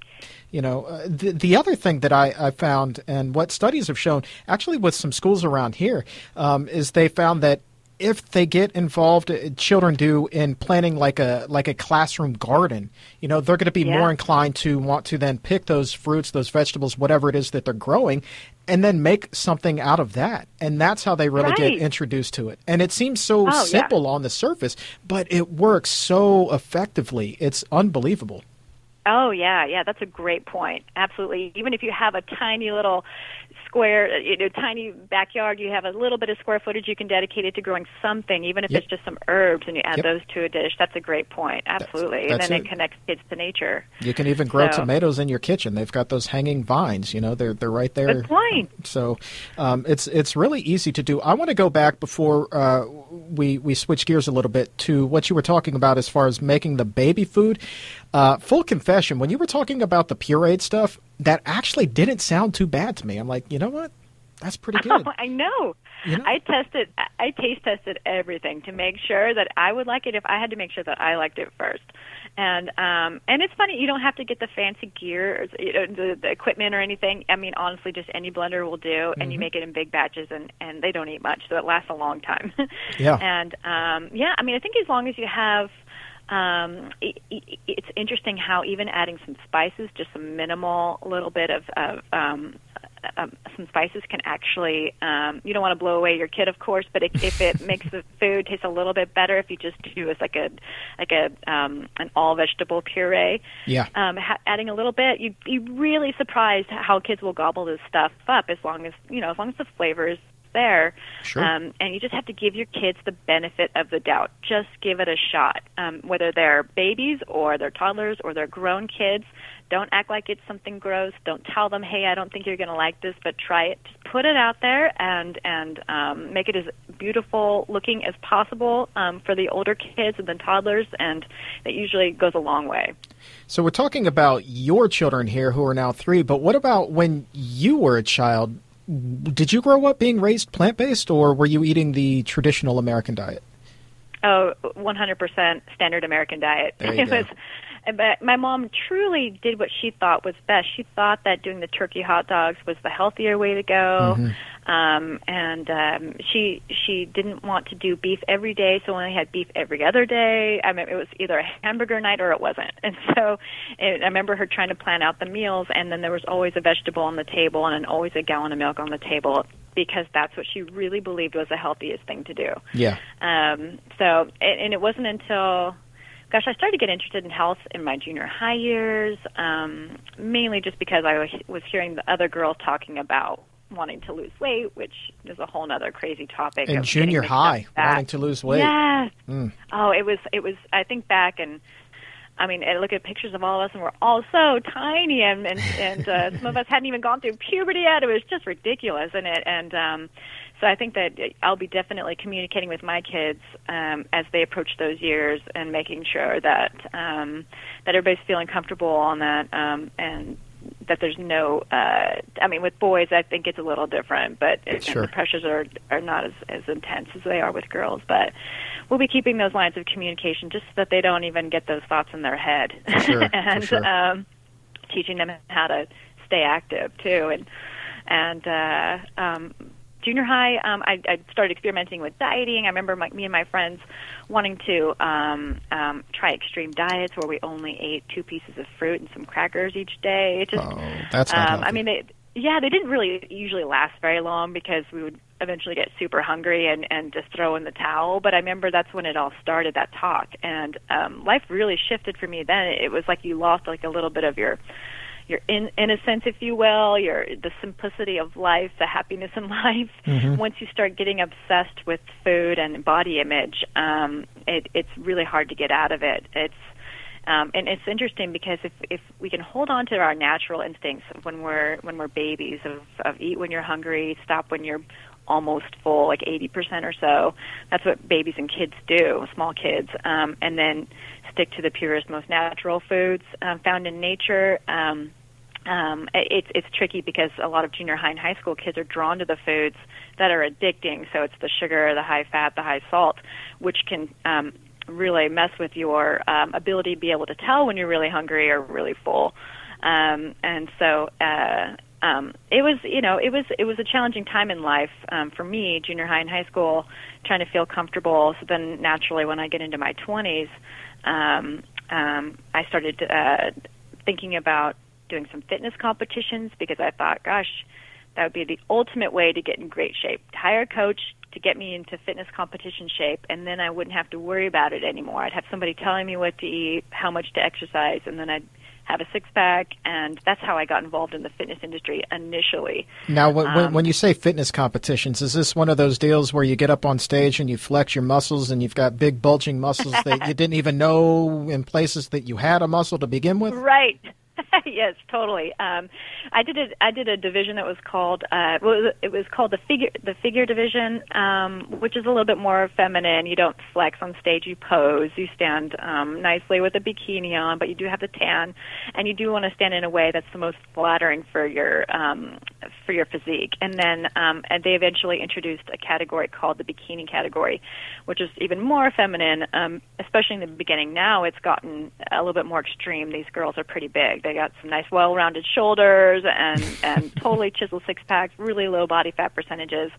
You know, uh, the, the other thing that I, I found, and what studies have shown, actually with some schools around here, um, is they found that if they get involved, uh, children do in planning like a like a classroom garden. You know, they're going to be Yeah. more inclined to want to then pick those fruits, those vegetables, whatever it is that they're growing, and then make something out of that. And that's how they really Right. get introduced to it. And it seems so Oh, yeah. simple on the surface, but it works so effectively. It's unbelievable. Oh yeah, yeah, that's a great point. Absolutely. Even if you have a tiny little square, you know, tiny backyard, you have a little bit of square footage you can dedicate it to growing something, even if Yep. it's just some herbs, and you add Yep. those to a dish. That's a great point. Absolutely. that's and then it. it connects kids to nature. You can even grow So- tomatoes in your kitchen. They've got those hanging vines. You know, they're they're right there. Good point. So um, it's it's really easy to do. I want to go back before uh, we we switch gears a little bit to what you were talking about as far as making the baby food. Uh, full confession, when you were talking about the pureed stuff, that actually didn't sound too bad to me. I'm like, you know what? That's pretty good. I know. You know? I tested, I taste tested everything to make sure that I would like it. If I had to make sure that I liked it first, and um, and it's funny, you don't have to get the fancy gear, or, you know, the, the equipment or anything. I mean, honestly, just any blender will do, and Mm-hmm. you make it in big batches, and and they don't eat much, so it lasts a long time. Yeah. And um, yeah, I mean, I think as long as you have um, it, it, it's interesting how even adding some spices, just a minimal little bit of, of um, um, some spices can actually um, you don't want to blow away your kid, of course, but if, if it makes the food taste a little bit better, if you just do as like a like a um, an all vegetable puree, Yeah. um, ha- adding a little bit, you you really surprised how kids will gobble this stuff up as long as you know as long as the flavor is there. Sure. Um, and you just have to give your kids the benefit of the doubt. Just give it a shot, um, whether they're babies or they're toddlers or they're grown kids. Don't act like it's something gross. Don't tell them, "Hey, I don't think you're going to like this," but try it. Just put it out there and and um, make it as beautiful looking as possible um, for the older kids and the toddlers, and that usually goes a long way. So we're talking about your children here who are now three, but what about when you were a child? Did you grow up being raised plant based, or were you eating the traditional American diet? Oh, 100% standard American diet. It go. was but my mom truly did what she thought was best. She thought that doing the turkey hot dogs was the healthier way to go. Mm-hmm. Um and um she she didn't want to do beef every day, so only had beef every other day. I mean it was either a hamburger night or it wasn't. And so it, I remember her trying to plan out the meals and then there was always a vegetable on the table and then always a gallon of milk on the table because that's what she really believed was the healthiest thing to do. Yeah. Um, so, and, and it wasn't until, gosh, I started to get interested in health in my junior high years, um, mainly just because I was, was hearing the other girls talking about wanting to lose weight, which is a whole other crazy topic. In junior high, up with that. wanting to lose weight. Yes. Mm. Oh, it was. It was. I think back and. I mean, I look at pictures of all of us, and we're all so tiny, and and, and uh, some of us hadn't even gone through puberty yet. It was just ridiculous, and it and um, so I think that I'll be definitely communicating with my kids um, as they approach those years, and making sure that um, that everybody's feeling comfortable on that, um, and that there's no. Uh, I mean, with boys, I think it's a little different, but it, Sure. the pressures are are not as as intense as they are with girls, but we'll be keeping those lines of communication just so that they don't even get those thoughts in their head. Sure, and sure. um teaching them how to stay active too and and uh um junior high um I, I started experimenting with dieting. I remember my, me and my friends wanting to um um try extreme diets where we only ate two pieces of fruit and some crackers each day. It just Oh, that's not um, I mean, they, yeah, they didn't really usually last very long because we would eventually get super hungry and and just throw in the towel. But I remember that's when it all started, that talk, and um, life really shifted for me. Then it was like you lost like a little bit of your your in, innocence, if you will, your the simplicity of life, the happiness in life. Mm-hmm. Once you start getting obsessed with food and body image, um, it, it's really hard to get out of it. It's um, and it's interesting because if if we can hold on to our natural instincts when we're when we're babies of, of eat when you're hungry, stop when you're almost full, like 80% or so. That's what babies and kids do, small kids, um, and then stick to the purest, most natural foods um, found in nature. Um, um, it- it's it's tricky because a lot of junior high and high school kids are drawn to the foods that are addicting. So it's the sugar, the high fat, the high salt, which can um, really mess with your um, ability to be able to tell when you're really hungry or really full. Um, and so uh, um, it was, you know, it was it was a challenging time in life um, for me, junior high and high school, trying to feel comfortable. So then naturally, when I get into my 20s, um, um, I started uh, thinking about doing some fitness competitions because I thought, gosh, that would be the ultimate way to get in great shape. Hire a coach to get me into fitness competition shape, and then I wouldn't have to worry about it anymore. I'd have somebody telling me what to eat, how much to exercise, and then I'd have a six pack, and that's how I got involved in the fitness industry initially. Now, when, when, Um, when you say fitness competitions, is this one of those deals where you get up on stage and you flex your muscles and you've got big bulging muscles that you didn't even know in places that you had a muscle to begin with? Right. yes, totally. Um, I did a I did a division that was called uh, it was called the figure the figure division, um, which is a little bit more feminine. You don't flex on stage; you pose. You stand um, nicely with a bikini on, but you do have the tan, and you do want to stand in a way that's the most flattering for your um, for your physique. And then um, and they eventually introduced a category called the bikini category, which is even more feminine, um, especially in the beginning. Now it's gotten a little bit more extreme. These girls are pretty big. They got some nice, well-rounded shoulders and and totally chiseled six packs, really low body fat percentages.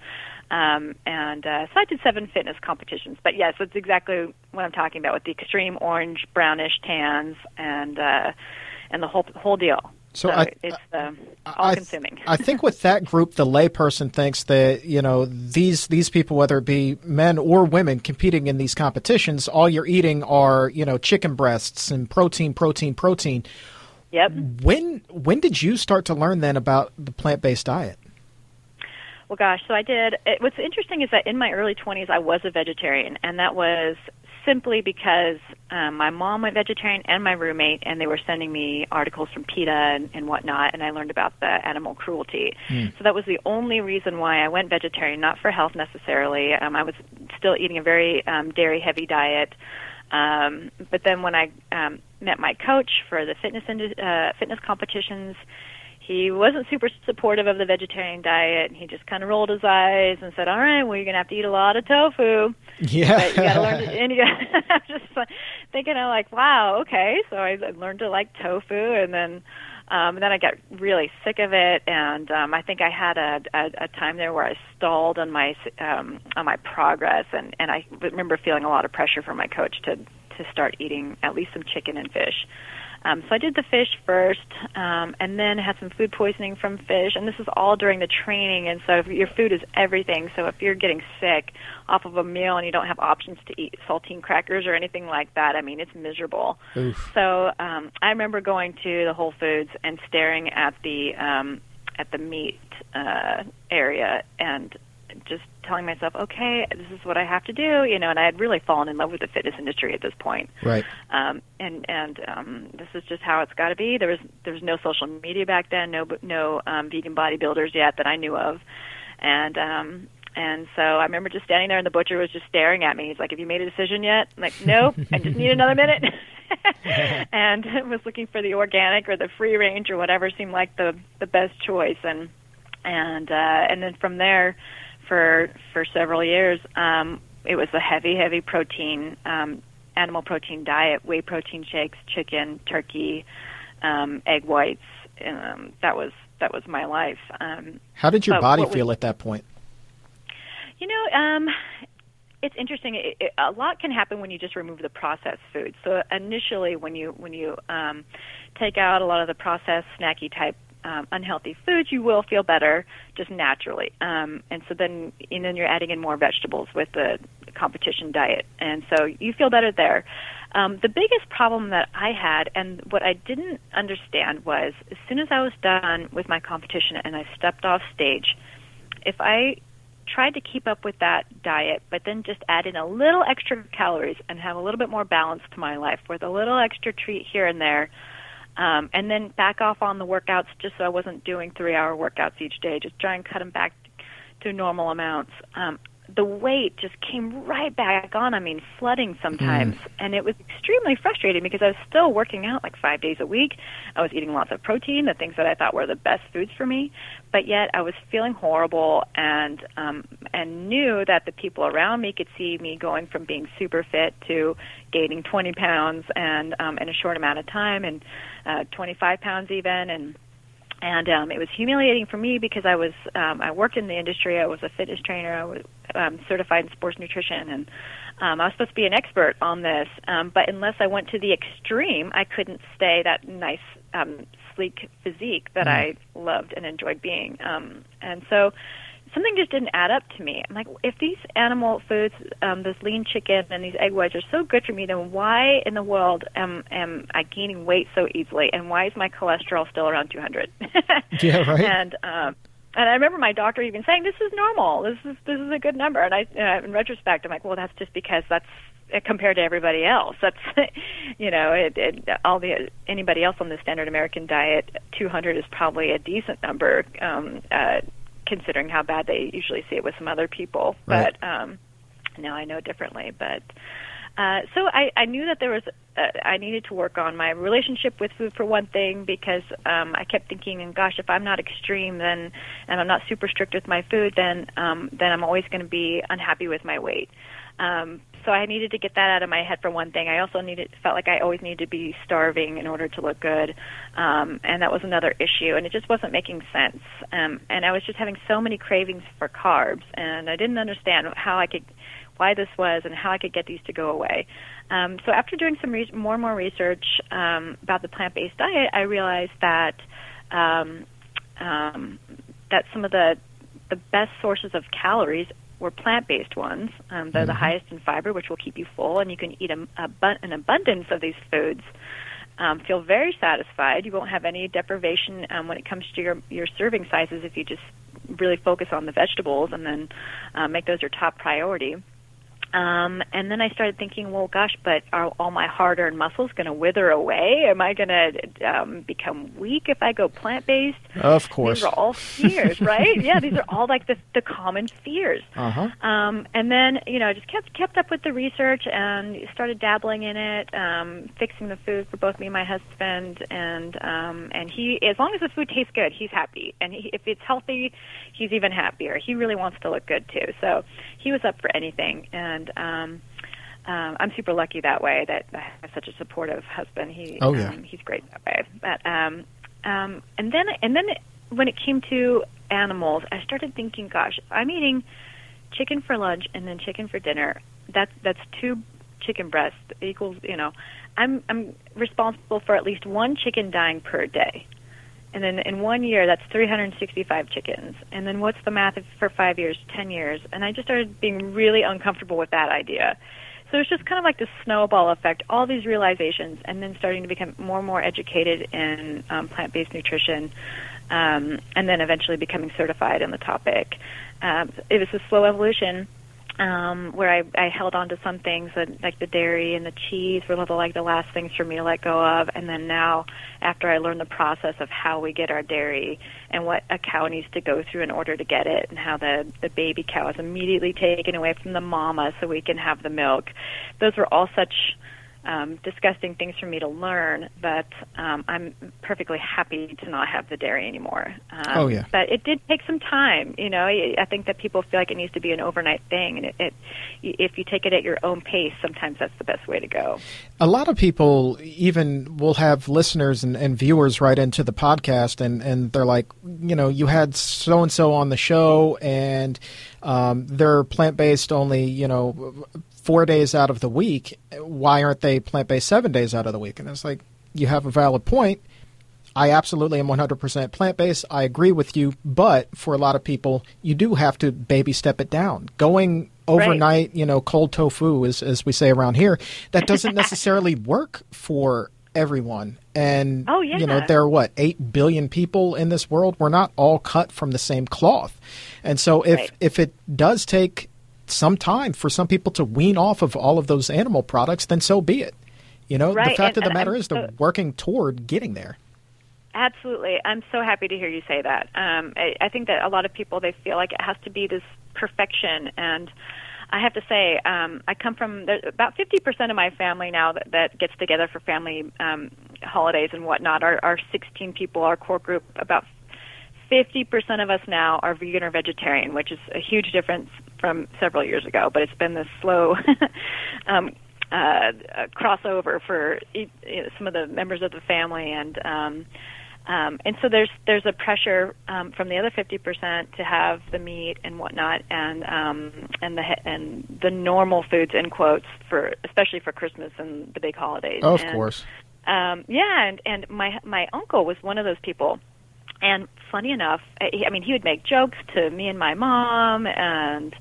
Um, and uh, so I did seven fitness competitions. But yes, that's exactly what I'm talking about with the extreme orange, brownish tans and uh, and the whole whole deal. So, so I, it's uh, all consuming. I, I think with that group, the layperson thinks that you know these these people, whether it be men or women competing in these competitions, all you're eating are you know chicken breasts and protein, protein, protein. Yep. When when did you start to learn then about the plant based diet? Well, gosh, so I did. It, what's interesting is that in my early 20s, I was a vegetarian, and that was simply because um, my mom went vegetarian and my roommate, and they were sending me articles from PETA and, and whatnot, and I learned about the animal cruelty. Mm. So that was the only reason why I went vegetarian, not for health necessarily. Um, I was still eating a very um, dairy heavy diet. Um, but then when I um, met my coach for the fitness uh, fitness competitions, he wasn't super supportive of the vegetarian diet. He just kind of rolled his eyes and said, "All right, well, you're gonna have to eat a lot of tofu. Yeah, but you gotta learn to." And you got, I'm just thinking, I'm like, "Wow, okay." So I learned to like tofu, and then um, and then I got really sick of it, and um, I think I had a, a, a time there where I stalled on my um, on my progress, and and I remember feeling a lot of pressure from my coach to to start eating at least some chicken and fish. Um, so I did the fish first, um, and then had some food poisoning from fish. And this is all during the training. And so your food is everything. So if you're getting sick off of a meal and you don't have options to eat saltine crackers or anything like that, I mean it's miserable. Oof. So um, I remember going to the Whole Foods and staring at the um, at the meat uh, area and just telling myself, okay, this is what I have to do, you know, and I had really fallen in love with the fitness industry at this point. Right. Um, and and um, this is just how it's got to be. There was there was no social media back then, no no um, vegan bodybuilders yet that I knew of, and um, and so I remember just standing there, and the butcher was just staring at me. He's like, "Have you made a decision yet?" I'm like, "Nope, I just need another minute." and was looking for the organic or the free range or whatever seemed like the the best choice, and and uh, and then from there for for several years. Um, it was a heavy, heavy protein, um, animal protein diet, whey protein shakes, chicken, turkey, um, egg whites. Um, that was that was my life. Um, How did your body feel was, at that point? You know, um, it's interesting. It, it, a lot can happen when you just remove the processed food. So initially, when you when you um, take out a lot of the processed snacky type um, unhealthy foods, you will feel better just naturally. Um, and so then, and then you're adding in more vegetables with the competition diet, and so you feel better there. Um, the biggest problem that I had, and what I didn't understand, was as soon as I was done with my competition and I stepped off stage, if I tried to keep up with that diet, but then just add in a little extra calories and have a little bit more balance to my life with a little extra treat here and there um, and then back off on the workouts just so I wasn't doing three hour workouts each day. Just try and cut them back to normal amounts. Um, the weight just came right back on. I mean, flooding sometimes, mm. and it was extremely frustrating because I was still working out like five days a week. I was eating lots of protein, the things that I thought were the best foods for me, but yet I was feeling horrible and um, and knew that the people around me could see me going from being super fit to gaining 20 pounds and um, in a short amount of time, and uh, 25 pounds even, and and um, it was humiliating for me because I was um, I worked in the industry. I was a fitness trainer. I was um, certified in sports nutrition, and um, I was supposed to be an expert on this. Um, but unless I went to the extreme, I couldn't stay that nice, um, sleek physique that mm. I loved and enjoyed being. Um, and so something just didn't add up to me. I'm like, if these animal foods, um, this lean chicken and these egg whites are so good for me, then why in the world am am I gaining weight so easily? And why is my cholesterol still around 200? yeah, right. And um, and I remember my doctor even saying, "This is normal. This is this is a good number." And I, uh, in retrospect, I'm like, "Well, that's just because that's compared to everybody else. That's you know, it, it, all the anybody else on the standard American diet, 200 is probably a decent number um, uh, considering how bad they usually see it with some other people. Right. But um, now I know differently. But uh, so I, I knew that there was uh, I needed to work on my relationship with food for one thing because um, I kept thinking, and gosh, if I'm not extreme, then and I'm not super strict with my food, then um, then I'm always going to be unhappy with my weight. Um, so I needed to get that out of my head for one thing. I also needed felt like I always needed to be starving in order to look good, um, and that was another issue. And it just wasn't making sense. Um, and I was just having so many cravings for carbs, and I didn't understand how I could why this was and how I could get these to go away. Um, so after doing some re- more and more research um, about the plant-based diet, I realized that um, um, that some of the the best sources of calories were plant-based ones. Um, they're the Mhm. highest in fiber, which will keep you full, and you can eat a, a, bu- an abundance of these foods. Um, feel very satisfied. You won't have any deprivation um, when it comes to your your serving sizes if you just really focus on the vegetables and then uh, make those your top priority. Um, and then I started thinking, well, gosh, but are all my hard-earned muscles going to wither away? Am I going to um, become weak if I go plant-based? Of course. These are all fears, right? yeah, these are all like the the common fears. Uh huh. Um, and then you know, I just kept kept up with the research and started dabbling in it, um, fixing the food for both me and my husband. And um, and he, as long as the food tastes good, he's happy. And he, if it's healthy, he's even happier. He really wants to look good too. So he was up for anything. And um, um, I'm super lucky that way that I have such a supportive husband. He, Oh, yeah. um, he's great that way. But um, um, and then and then when it came to animals, I started thinking, gosh, I'm eating chicken for lunch and then chicken for dinner. That's that's two chicken breasts equals, you know, I'm I'm responsible for at least one chicken dying per day. And then in one year, that's 365 chickens. And then what's the math for five years, 10 years? And I just started being really uncomfortable with that idea. So it's just kind of like the snowball effect, all these realizations, and then starting to become more and more educated in um, plant-based nutrition, um, and then eventually becoming certified in the topic. Um, it was a slow evolution um, where I, I held on to some things that, like the dairy and the cheese were the, like the last things for me to let go of. And then now, after I learned the process of how we get our dairy and what a cow needs to go through in order to get it, and how the the baby cow is immediately taken away from the mama so we can have the milk, those were all such um, disgusting things for me to learn, but um, I'm perfectly happy to not have the dairy anymore. Um, Oh, yeah. But it did take some time. You know, I think that people feel like it needs to be an overnight thing, and it, it if you take it at your own pace, sometimes that's the best way to go. A lot of people even will have listeners and, and viewers write into the podcast and, and they're like, you know, you had so and so on the show and um, they're plant based only, you know, four days out of the week. Why aren't they plant based seven days out of the week? And it's like, you have a valid point. I absolutely am 100% plant based. I agree with you. But for a lot of people, you do have to baby step it down. Going overnight, you know, cold tofu, as, as we say around here, that doesn't necessarily work for everyone. And, Oh, yeah. you know, there are what, 8 billion people in this world? We're not all cut from the same cloth. And so if, Right. if it does take some time for some people to wean off of all of those animal products, then so be it. You know, the fact and- of the matter I'm is they're working toward getting there. Absolutely. I'm so happy to hear you say that. Um, I, I think that a lot of people they feel like it has to be this perfection, and I have to say, um, I come from there, about 50% of my family now that, that gets together for family um, holidays and whatnot. Our, our 16 people, our core group, about 50% of us now are vegan or vegetarian, which is a huge difference from several years ago. But it's been this slow um, uh, uh, crossover for e- you know, some of the members of the family, and um, um, and so there's there's a pressure um, from the other 50% to have the meat and whatnot, and um, and the he- and the normal foods in quotes for especially for Christmas and the big holidays. Oh, Of And, course. um, yeah, and and my my uncle was one of those people. And funny enough, I I mean, he would make jokes to me and my mom, and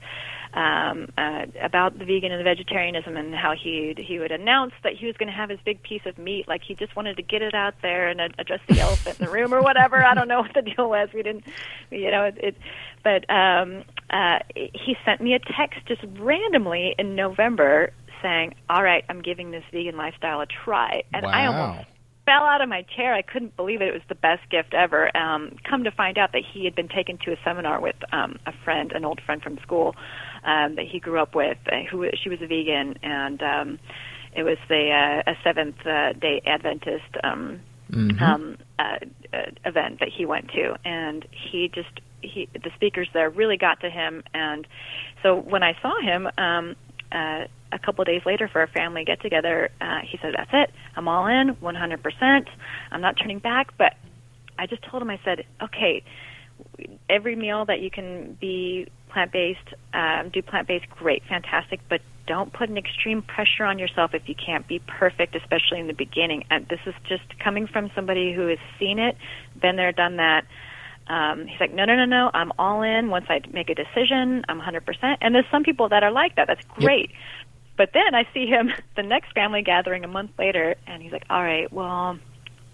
um, uh, about the vegan and the vegetarianism and how he he would announce that he was going to have his big piece of meat, like he just wanted to get it out there and address the elephant in the room or whatever. I don't know what the deal was. We didn't, you know, it. it but um, uh, he sent me a text just randomly in November saying, "All right, I'm giving this vegan lifestyle a try," and wow. I almost fell out of my chair. I couldn't believe it. It was the best gift ever. Um, come to find out that he had been taken to a seminar with um, a friend, an old friend from school um, that he grew up with, uh, who she was a vegan, and um, it was the uh, a Seventh uh, Day Adventist um, mm-hmm. um, uh, uh, event that he went to, and he just he the speakers there really got to him, and so when I saw him. Um, uh, a couple days later for a family get together, uh, he said, "That's it. I'm all in, 100%. I'm not turning back." But I just told him, I said, "Okay, every meal that you can be plant-based, um, do plant-based, great, fantastic, but don't put an extreme pressure on yourself if you can't be perfect, especially in the beginning. And this is just coming from somebody who has seen it, been there, done that." Um, he's like, no, no, no, no. I'm all in. Once I make a decision, I'm 100%. And there's some people that are like that. That's great. Yep. But then I see him the next family gathering a month later, and he's like, "All right, well,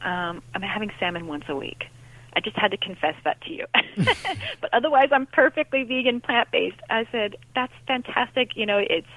um, I'm having salmon once a week. I just had to confess that to you. but otherwise, I'm perfectly vegan, plant based." I said, "That's fantastic. You know, it's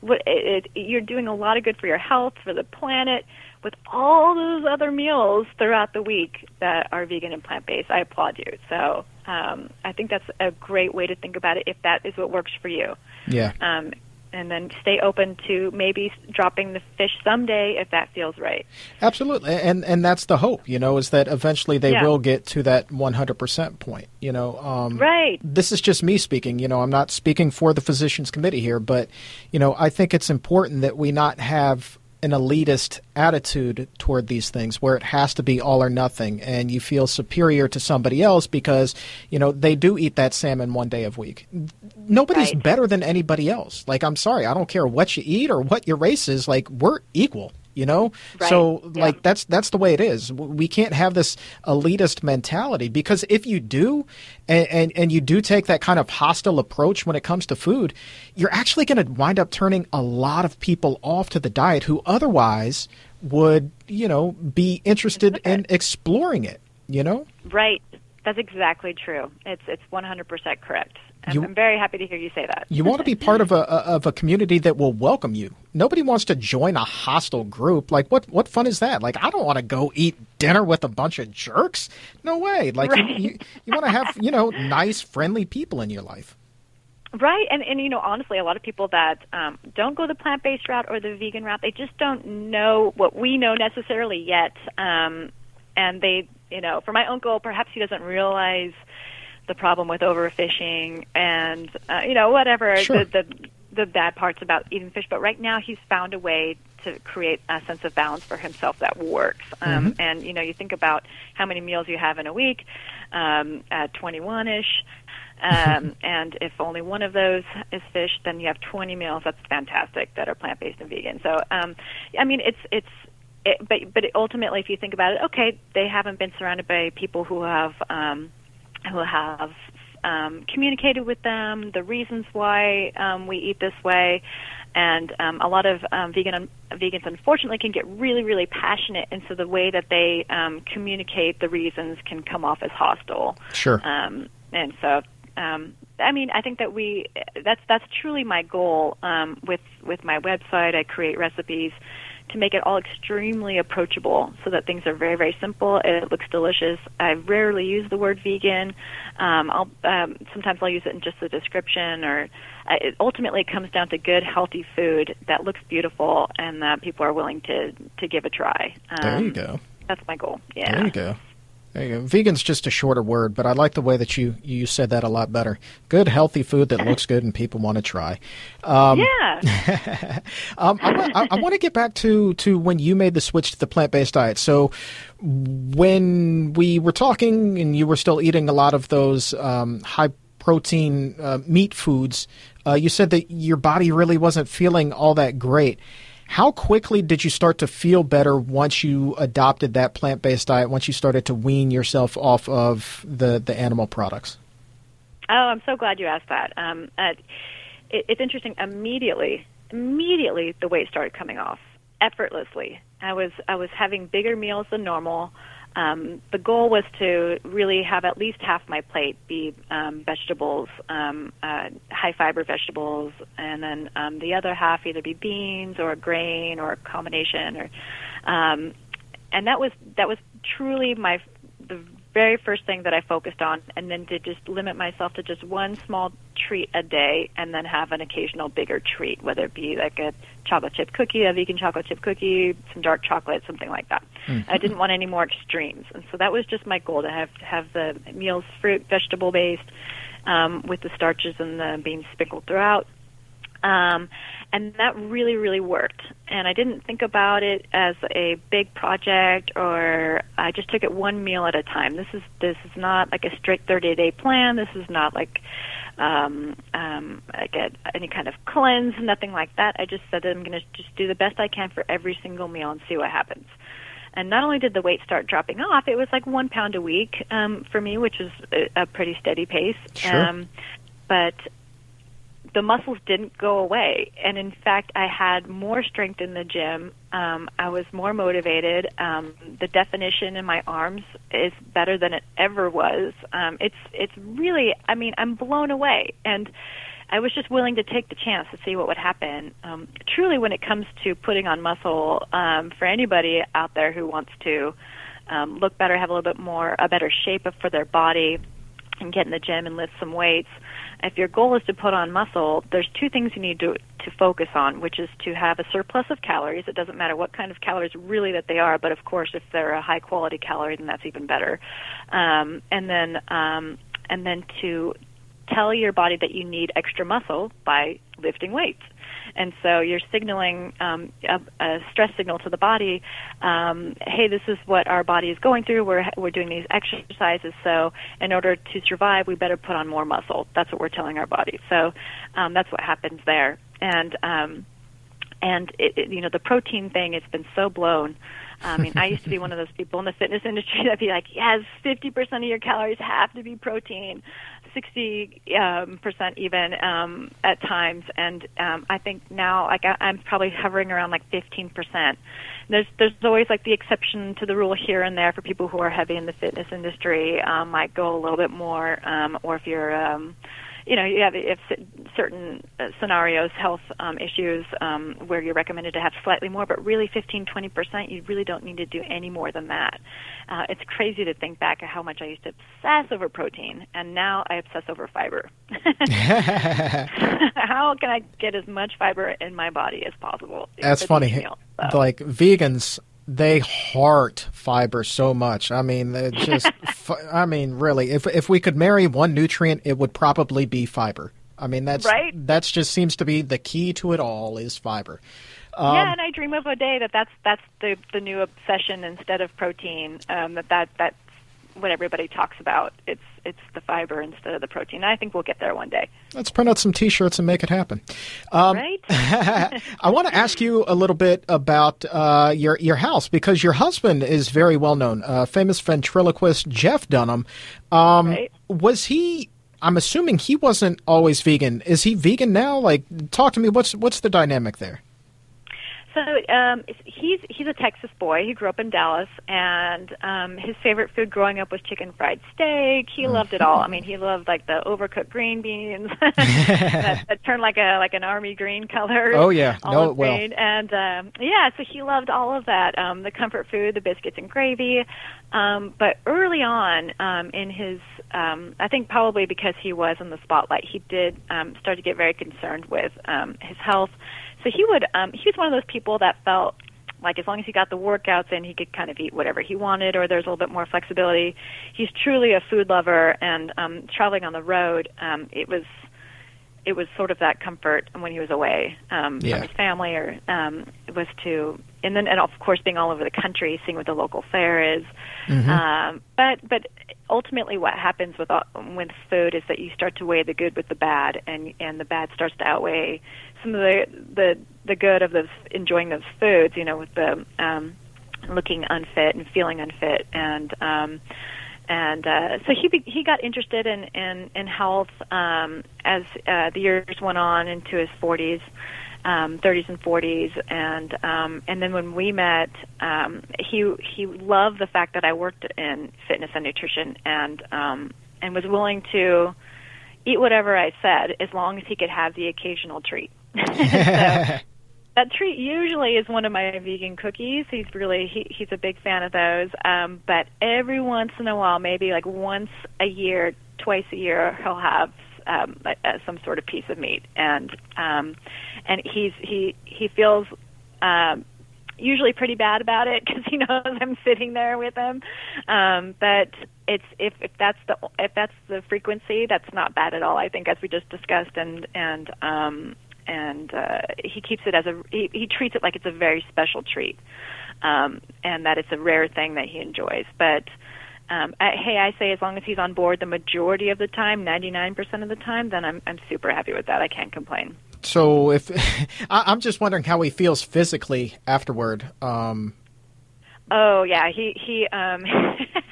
what it, it, you're doing a lot of good for your health, for the planet." With all those other meals throughout the week that are vegan and plant based, I applaud you. So um, I think that's a great way to think about it if that is what works for you. Yeah. Um, and then stay open to maybe dropping the fish someday if that feels right. Absolutely, and and that's the hope, you know, is that eventually they yeah. will get to that 100% point. You know, um, right. This is just me speaking. You know, I'm not speaking for the physicians committee here, but you know, I think it's important that we not have an elitist attitude toward these things where it has to be all or nothing and you feel superior to somebody else because you know they do eat that salmon one day a week. Nobody's right. better than anybody else. Like i'm sorry i don't care what you eat or what your race is like we're equal you know right. so yeah. like that's that's the way it is we can't have this elitist mentality because if you do and, and, and you do take that kind of hostile approach when it comes to food you're actually going to wind up turning a lot of people off to the diet who otherwise would you know be interested in exploring it you know right that's exactly true it's it's 100% correct you, I'm very happy to hear you say that. you want to be part of a of a community that will welcome you. Nobody wants to join a hostile group. Like what what fun is that? Like I don't want to go eat dinner with a bunch of jerks. No way. Like right. you, you, you want to have you know nice friendly people in your life. Right, and and you know honestly, a lot of people that um, don't go the plant based route or the vegan route, they just don't know what we know necessarily yet, um, and they you know for my uncle, perhaps he doesn't realize the problem with overfishing and uh, you know whatever sure. the, the the bad parts about eating fish. But right now, he's found a way to create a sense of balance for himself that works. Um, mm-hmm. And you know, you think about how many meals you have in a week, um, at 21 ish. Um, and if only one of those is fish, then you have 20 meals. That's fantastic that are plant based and vegan. So, um, I mean, it's it's it, but but ultimately, if you think about it, okay, they haven't been surrounded by people who have um, who have um, communicated with them the reasons why um, we eat this way. And um, a lot of um, vegan vegans, unfortunately, can get really, really passionate, and so the way that they um, communicate the reasons can come off as hostile. Sure. Um, and so, um, I mean, I think that we that's that's truly my goal um, with with my website. I create recipes to make it all extremely approachable so that things are very, very simple. And it looks delicious. I rarely use the word vegan. Um, I'll, um, sometimes I'll use it in just the description or uh, it ultimately comes down to good, healthy food that looks beautiful and that people are willing to, to give a try. Um, there you go. That's my goal. Yeah. There you go. There you go. Vegan's just a shorter word, but I like the way that you, you said that a lot better. Good, healthy food that looks good and people want to try. Um, yeah. um, I, I, I, want to get back to, to when you made the switch to the plant based diet. So, when we were talking and you were still eating a lot of those um, high protein uh, meat foods, uh, you said that your body really wasn't feeling all that great. How quickly did you start to feel better once you adopted that plant based diet, once you started to wean yourself off of the, the animal products? Oh, I'm so glad you asked that. Um, uh, it, it's interesting. Immediately, immediately the weight started coming off effortlessly. I was I was having bigger meals than normal. Um, the goal was to really have at least half my plate be um, vegetables, um, uh, high fiber vegetables, and then um, the other half either be beans or a grain or a combination. Or, um, and that was that was truly my the very first thing that I focused on, and then to just limit myself to just one small treat a day, and then have an occasional bigger treat, whether it be like a chocolate chip cookie, a vegan chocolate chip cookie, some dark chocolate, something like that. Mm-hmm. I didn't want any more extremes, and so that was just my goal to have to have the meals fruit, vegetable based, um, with the starches and the beans sprinkled throughout. Um, and that really, really worked. And I didn't think about it as a big project, or I just took it one meal at a time. This is this is not like a strict 30 day plan. This is not like um, um, like a, any kind of cleanse, nothing like that. I just said that I'm going to just do the best I can for every single meal and see what happens. And not only did the weight start dropping off, it was like one pound a week um, for me, which is a, a pretty steady pace. Sure. Um, but the muscles didn't go away. And in fact i had more strength in the gym. Um, i was more motivated. Um, the definition in my arms is better than it ever was. Um, it's it's really i mean i'm blown away. And i was just willing to take the chance to see what would happen. Um, truly when it comes to putting on muscle um, for anybody out there who wants to um, look better have a little bit more a better shape for their body and get in the gym and lift some weights if your goal is to put on muscle, there's two things you need to to focus on, which is to have a surplus of calories. It doesn't matter what kind of calories really that they are, but of course, if they're a high quality calorie, then that's even better. Um, and then um, and then to tell your body that you need extra muscle by lifting weights and so you're signaling um, a, a, stress signal to the body. Um, hey, this is what our body is going through. We're we're doing these exercises, so in order to survive, we better put on more muscle. That's what we're telling our body. So um, that's what happens there, and um, and it, it, you know the protein thing. It's been so blown. I mean, I used to be one of those people in the fitness industry that'd be like, yes, 50% of your calories have to be protein, 60 um, percent even um, at times. And um, I think now, like, I, I'm probably hovering around like 15%. There's there's always like the exception to the rule here and there for people who are heavy in the fitness industry um, might go a little bit more, um, or if you're um, you know, you have if certain uh, scenarios, health um, issues, um, where you're recommended to have slightly more, but really 15, 20 percent, you really don't need to do any more than that. Uh, it's crazy to think back at how much I used to obsess over protein, and now I obsess over fiber. how can I get as much fiber in my body as possible? That's funny. Meal, so. Like vegans they heart fiber so much. I mean, it just. I mean, really, if if we could marry one nutrient, it would probably be fiber. I mean, that's right. That's just seems to be the key to it all is fiber. Um, yeah, and I dream of a day that that's that's the the new obsession instead of protein. Um, that that that what everybody talks about. It's it's the fiber instead of the protein. I think we'll get there one day. Let's print out some T-shirts and make it happen. Um, right. I want to ask you a little bit about uh, your your house because your husband is very well known, uh, famous ventriloquist Jeff Dunham. Um, right. Was he? I'm assuming he wasn't always vegan. Is he vegan now? Like, talk to me. What's what's the dynamic there? So um, he's he's a Texas boy. He grew up in Dallas, and um, his favorite food growing up was chicken fried steak. He mm. loved it all. I mean, he loved like the overcooked green beans that, that turned like a like an army green color. Oh yeah, no, well, and um, yeah, so he loved all of that. Um, the comfort food, the biscuits and gravy. Um, but early on um, in his, um, I think probably because he was in the spotlight, he did um, start to get very concerned with um, his health so he would um he was one of those people that felt like as long as he got the workouts in, he could kind of eat whatever he wanted, or there's a little bit more flexibility. He's truly a food lover, and um, traveling on the road, um, it was it was sort of that comfort when he was away um, yeah. from his family, or um, it was to, and then and of course being all over the country, seeing what the local fare is. Mm-hmm. Um, but but ultimately, what happens with uh, with food is that you start to weigh the good with the bad, and and the bad starts to outweigh some of the the the good of those enjoying those foods, you know, with the um, looking unfit and feeling unfit, and um, and uh, so he be, he got interested in in, in health um, as uh, the years went on into his 40s, um, 30s and 40s, and um, and then when we met, um, he he loved the fact that I worked in fitness and nutrition, and um, and was willing to eat whatever I said as long as he could have the occasional treat. so, that treat usually is one of my vegan cookies. He's really he, he's a big fan of those. Um, but every once in a while, maybe like once a year, twice a year, he'll have um, a, a, some sort of piece of meat, and um, and he's he he feels um, usually pretty bad about it because he knows I'm sitting there with him. Um, but it's if if that's the if that's the frequency, that's not bad at all. I think as we just discussed, and and um, and uh, he keeps it as a he, he treats it like it's a very special treat, um, and that it's a rare thing that he enjoys. But um, I, hey, I say as long as he's on board the majority of the time, 99% of the time, then I'm I'm super happy with that. I can't complain. So if I'm just wondering how he feels physically afterward. Um, oh yeah, he he um,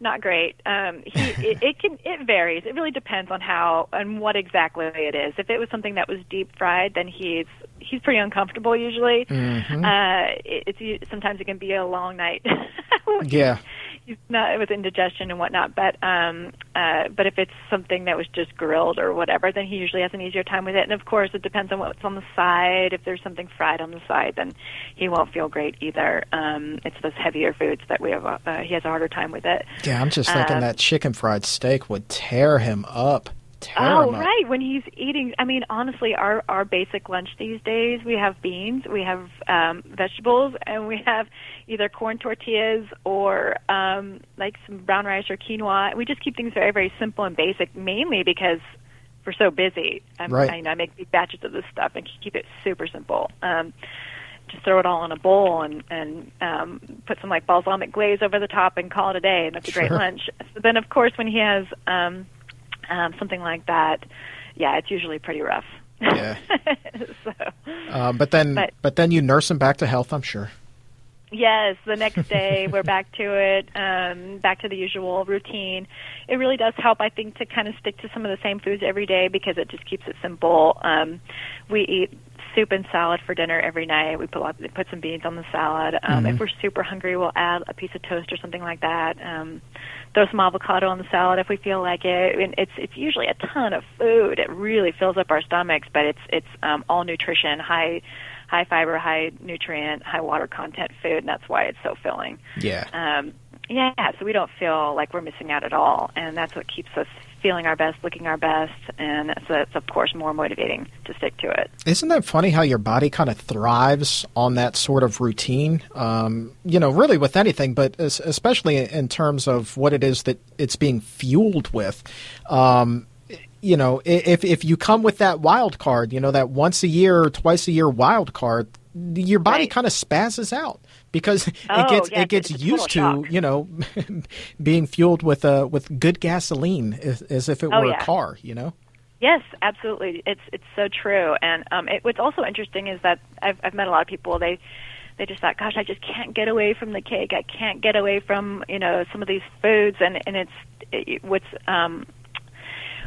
not great. Um, he it, it can it varies. It really depends on how and what exactly it is. If it was something that was deep fried, then he's he's pretty uncomfortable usually. Mm-hmm. Uh, it, it's sometimes it can be a long night. yeah he's not with indigestion and whatnot. But um, uh, but if it's something that was just grilled or whatever, then he usually has an easier time with it. And of course, it depends on what's on the side. If there's something fried on the side, then he won't feel great either. Um, it's those heavier foods that we have. Uh, he has a harder time with it. Yeah, I'm just thinking um, that chicken fried steak would tear him up. Oh, right. When he's eating, I mean, honestly, our our basic lunch these days, we have beans, we have um, vegetables, and we have either corn tortillas or um, like some brown rice or quinoa. We just keep things very, very simple and basic, mainly because we're so busy. I'm, right. I, you know, I make big batches of this stuff and keep it super simple. Um, just throw it all in a bowl and and um, put some like balsamic glaze over the top and call it a day, and that's a great lunch. So then, of course, when he has um, um, something like that, yeah, it's usually pretty rough. Yeah. so, um, but then, but, but then you nurse him back to health. I'm sure. Yes, the next day we're back to it, um, back to the usual routine. It really does help, I think, to kind of stick to some of the same foods every day because it just keeps it simple. Um, we eat soup and salad for dinner every night. We put put some beans on the salad. Um, mm-hmm. If we're super hungry, we'll add a piece of toast or something like that. Um, throw some avocado on the salad if we feel like it. And it's it's usually a ton of food. It really fills up our stomachs, but it's it's um, all nutrition, high high fiber, high nutrient, high water content food, and that's why it's so filling. Yeah. Um, yeah, so we don't feel like we're missing out at all, and that's what keeps us feeling our best, looking our best, and so that's of course more motivating to stick to it. Isn't that funny how your body kind of thrives on that sort of routine? Um, you know, really with anything, but especially in terms of what it is that it's being fueled with. Um, you know, if if you come with that wild card, you know that once a year, or twice a year wild card, your body right. kind of spazzes out because oh, it gets yeah, it gets used to you know being fueled with uh with good gasoline as, as if it oh, were yeah. a car you know? Yes absolutely. It's it's so true. And um it, what's also interesting is that I've I've met a lot of people. They they just thought gosh I just can't get away from the cake. I can't get away from you know some of these foods. And and it's it, what's um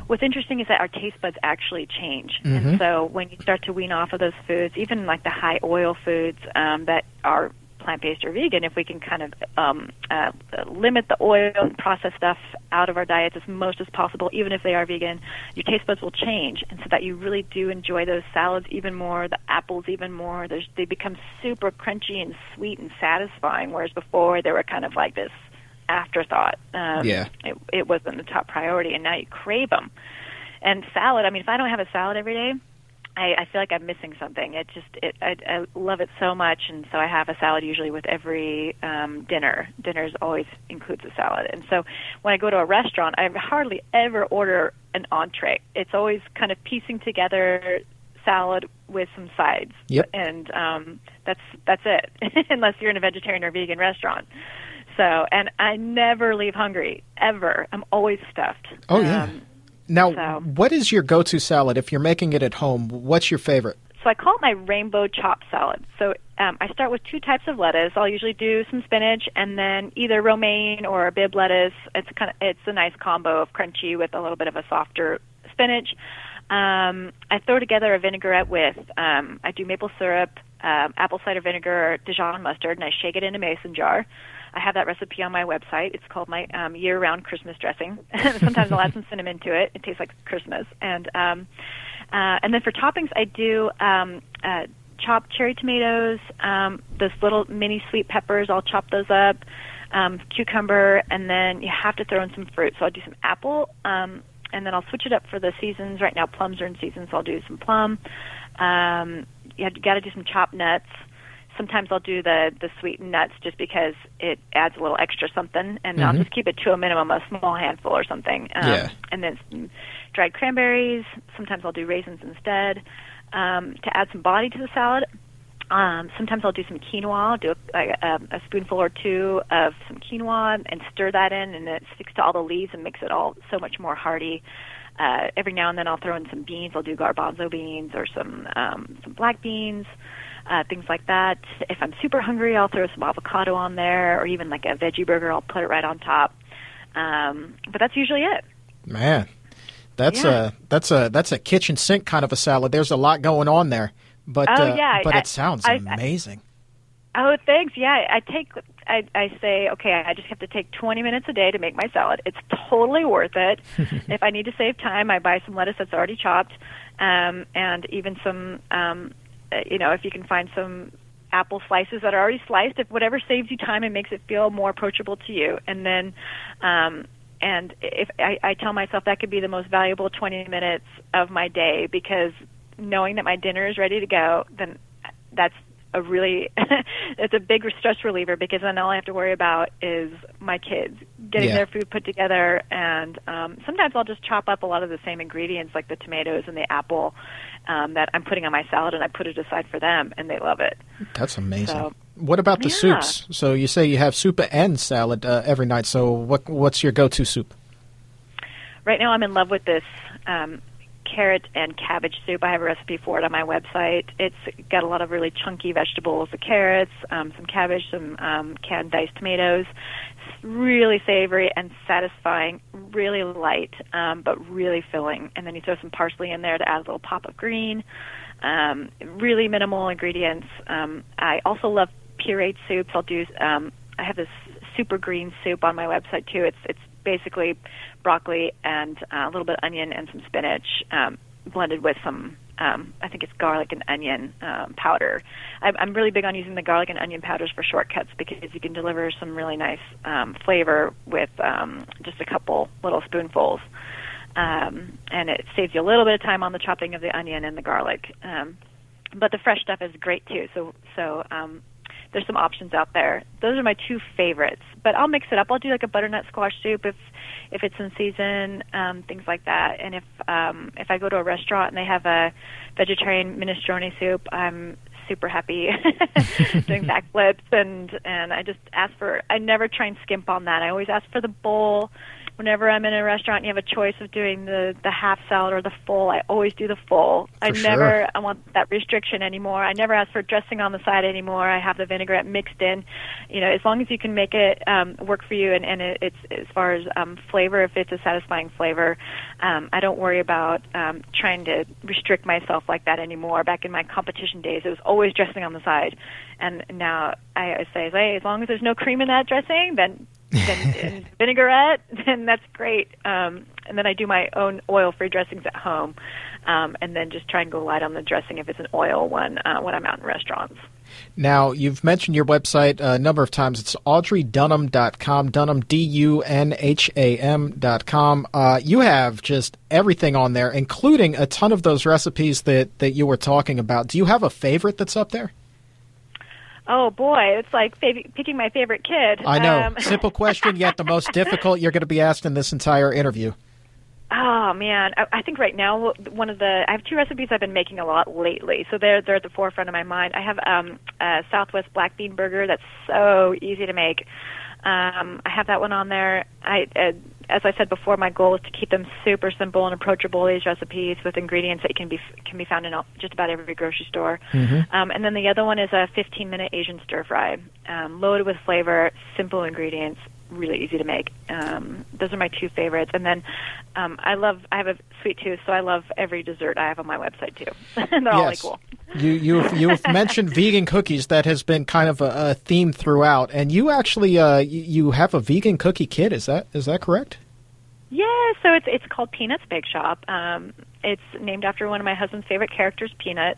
what's interesting is that our taste buds actually change. Mm-hmm. And so when you start to wean off of those foods, even like the high oil foods um, that are plant based or vegan, if we can kind of um, uh, limit the oil and processed stuff out of our diets as most as possible, even if they are vegan, your taste buds will change, and so that you really do enjoy those salads even more, the apples even more. There's, they become super crunchy and sweet and satisfying, whereas before they were kind of like this afterthought. Um, Yeah. it, it wasn't the top priority, and now you crave them. And salad, I mean, if I don't have a salad every day, I, I feel like I'm missing something. It just, it, I, I love it so much, and so I have a salad usually with every um, dinner. Dinners always includes a salad, and so when I go to a restaurant, I hardly ever order an entree. It's always kind of piecing together salad with some sides, Yep. and um, that's that's it. Unless you're in a vegetarian or vegan restaurant. So, and I never leave hungry ever. I'm always stuffed. Oh, yeah. Um, now so- what is your go-to salad if you're making it at home what's your favorite so I call it my rainbow chop salad. So um, I start with two types of lettuce. I'll usually do some spinach and then either romaine or a Bibb lettuce. It's kind of it's a nice combo of crunchy with a little bit of a softer spinach. Um, I throw together a vinaigrette with um, I do maple syrup, um, apple cider vinegar, Dijon mustard, and I shake it in a mason jar. I have that recipe on my website. It's called my um, year-round Christmas dressing. Sometimes I'll add some cinnamon to it. It tastes like Christmas. And um, uh, and then for toppings, I do um, uh, chopped cherry tomatoes, um, those little mini sweet peppers. I'll chop those up. Um, cucumber, and then you have to throw in some fruit. So I'll do some apple, um, and then I'll switch it up for the seasons. Right now, plums are in season, so I'll do some plum. Um, you got to do some chopped nuts. Sometimes I'll do the the sweetened nuts just because it adds a little extra something, and mm-hmm. I'll just keep it to a minimum, a small handful or something. Um, yeah. And then some dried cranberries. Sometimes I'll do raisins instead um, to add some body to the salad. Um, sometimes I'll do some quinoa. I'll do a, a, a spoonful or two of some quinoa and stir that in, and it sticks to all the leaves and makes it all so much more hearty. Uh, every now and then I'll throw in some beans. I'll do garbanzo beans or some um, some black beans uh, things like that. If I'm super hungry, I'll throw some avocado on there, or even like a veggie burger. I'll put it right on top. Um, but that's usually it. Man, that's yeah. a that's a that's a kitchen sink kind of a salad. There's a lot going on there, but oh, uh, yeah, but I, it sounds I, amazing. I, oh, thanks. Yeah, I take I, I say okay. I just have to take 20 minutes a day to make my salad. It's totally worth it. if I need to save time, I buy some lettuce that's already chopped, um, and even some um, uh, you know, if you can find some apple slices that are already sliced, if whatever saves you time and makes it feel more approachable to you, and then, um, and if I, I tell myself that could be the most valuable 20 minutes of my day because knowing that my dinner is ready to go, then that's a really it's a big stress reliever because then all I have to worry about is my kids getting yeah. their food put together and um sometimes I'll just chop up a lot of the same ingredients like the tomatoes and the apple um that I'm putting on my salad and I put it aside for them and they love it. That's amazing. So, what about the yeah. soups? So you say you have soup and salad uh, every night. So what what's your go-to soup? Right now I'm in love with this um carrot and cabbage soup. I have a recipe for it on my website. It's got a lot of really chunky vegetables, the carrots, um, some cabbage, some um, canned diced tomatoes. It's really savory and satisfying, really light, um, but really filling. And then you throw some parsley in there to add a little pop of green. Um, really minimal ingredients. Um, I also love pureed soups. I'll do. Um, I have this super green soup on my website too. It's it's basically broccoli and uh, a little bit of onion and some spinach um, blended with some um, I think it's garlic and onion um, powder. I'm, really big on using the garlic and onion powders for shortcuts because you can deliver some really nice um, flavor with um, just a couple little spoonfuls. Um, and it saves you a little bit of time on the chopping of the onion and the garlic. Um, but the fresh stuff is great too. So so um, there's some options out there. Those are my two favorites. But I'll mix it up. I'll do like a butternut squash soup if if it's in season, um, things like that. And if um, if I go to a restaurant and they have a vegetarian minestrone soup, I'm super happy doing backflips and and I just ask for I never try and skimp on that. I always ask for the bowl whenever I'm in a restaurant and you have a choice of doing the the half salad or the full, I always do the full. For I sure. never I want that restriction anymore. I never ask for dressing on the side anymore. I have the vinaigrette mixed in. You know, as long as you can make it um, work for you and, and it, it's as far as um, flavor, if it's a satisfying flavor, um, I don't worry about um, trying to restrict myself like that anymore. Back in my competition days, it was always dressing on the side, and now I say, hey, as long as there's no cream in that dressing, then and vinaigrette, then that's great. Um, and then I do my own oil-free dressings at home, um, and then just try and go light on the dressing if it's an oil one uh, when I'm out in restaurants. Now, you've mentioned your website a number of times. It's audreydunham.com, Dunham, D U N H A M.com. Uh, you have just everything on there, including a ton of those recipes that, that you were talking about. Do you have a favorite that's up there? Oh boy, it's like fav- picking my favorite kid. I know. Um, Simple question, yet the most difficult you're going to be asked in this entire interview. Oh man, I, I think right now one of the I have two recipes I've been making a lot lately, so they're they're at the forefront of my mind. I have um, a Southwest black bean burger that's so easy to make. Um, I have that one on there. I uh, as I said before, my goal is to keep them super simple and approachable. These recipes with ingredients that can be can be found in just about every grocery store. Mm-hmm. Um, and then the other one is a 15 minute Asian stir fry, um, loaded with flavor, simple ingredients, really easy to make. Um, those are my two favorites. And then um, I love I have a sweet tooth, so I love every dessert I have on my website too. They're yes. all cool. you you've, you've mentioned vegan cookies. That has been kind of a, a theme throughout. And you actually uh, you have a vegan cookie kit. Is that is that correct? Yeah, so it's it's called Peanuts Bake Shop. Um, it's named after one of my husband's favorite characters, Peanut.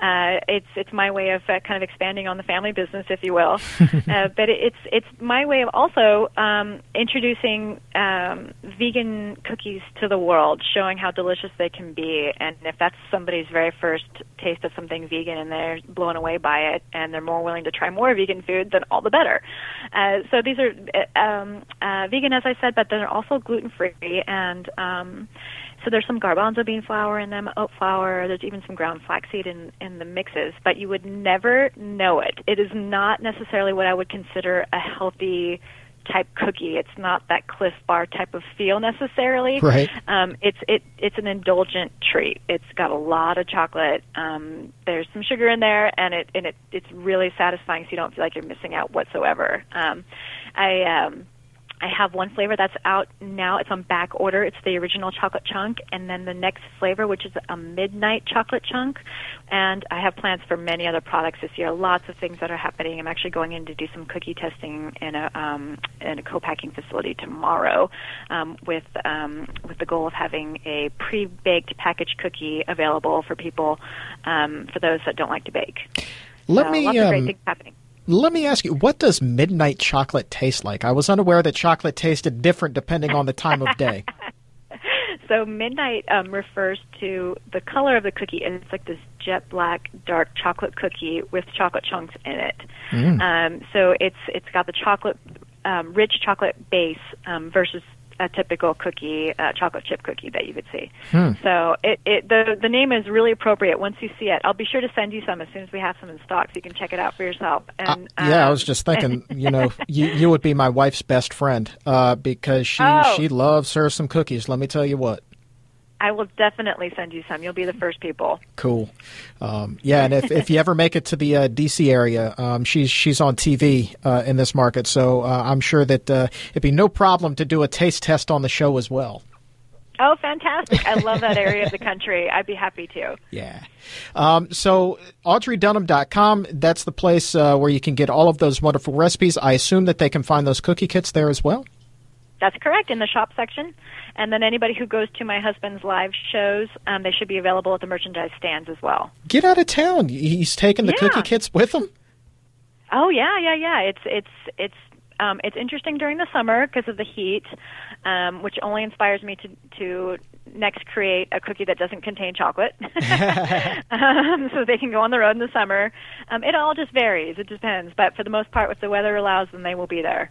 Uh, it's it's my way of uh, kind of expanding on the family business, if you will. uh, but it's it's my way of also um, introducing um, vegan cookies to the world, showing how delicious they can be. And if that's somebody's very first taste of something vegan and they're blown away by it, and they're more willing to try more vegan food, then all the better. Uh, so these are uh, um, uh, vegan, as I said, but they're also gluten free and um, so there's some garbanzo bean flour in them, oat flour. There's even some ground flaxseed in in the mixes, but you would never know it. It is not necessarily what I would consider a healthy type cookie. It's not that Clif Bar type of feel necessarily. Right. Um, it's it it's an indulgent treat. It's got a lot of chocolate. Um, there's some sugar in there, and it and it it's really satisfying. So you don't feel like you're missing out whatsoever. Um, I um, I have one flavor that's out now. It's on back order. It's the original chocolate chunk, and then the next flavor, which is a midnight chocolate chunk. And I have plans for many other products this year. Lots of things that are happening. I'm actually going in to do some cookie testing in a um, in a co-packing facility tomorrow, um, with um, with the goal of having a pre-baked packaged cookie available for people um, for those that don't like to bake. Let so me. Lots of great um, things happening let me ask you, what does midnight chocolate taste like? I was unaware that chocolate tasted different depending on the time of day. so midnight um, refers to the color of the cookie, and it's like this jet black, dark chocolate cookie with chocolate chunks in it. Mm. Um, so it's it's got the chocolate, um, rich chocolate base um, versus a typical cookie, uh, chocolate chip cookie that you would see. Hmm. So it, it the the name is really appropriate. Once you see it, I'll be sure to send you some as soon as we have some in stock, so you can check it out for yourself. Uh, and uh, yeah, um, I was just thinking, you know, you you would be my wife's best friend uh, because she oh. she loves her some cookies. Let me tell you what. I will definitely send you some. You'll be the first people. Cool. Um, yeah, and if, if you ever make it to the uh, DC area, um, she's she's on TV uh, in this market, so uh, I'm sure that uh, it'd be no problem to do a taste test on the show as well. Oh, fantastic! I love that area of the country. I'd be happy to. Yeah. Um, so AudreyDunham.com, that's the place uh, where you can get all of those wonderful recipes. I assume that they can find those cookie kits there as well. That's correct in the shop section. And then anybody who goes to my husband's live shows, um, they should be available at the merchandise stands as well. Get out of town! He's taking the yeah. cookie kits with him. Oh yeah, yeah, yeah. It's it's it's um, it's interesting during the summer because of the heat, um, which only inspires me to to next create a cookie that doesn't contain chocolate, um, so they can go on the road in the summer. Um, it all just varies. It depends, but for the most part, if the weather allows, then they will be there.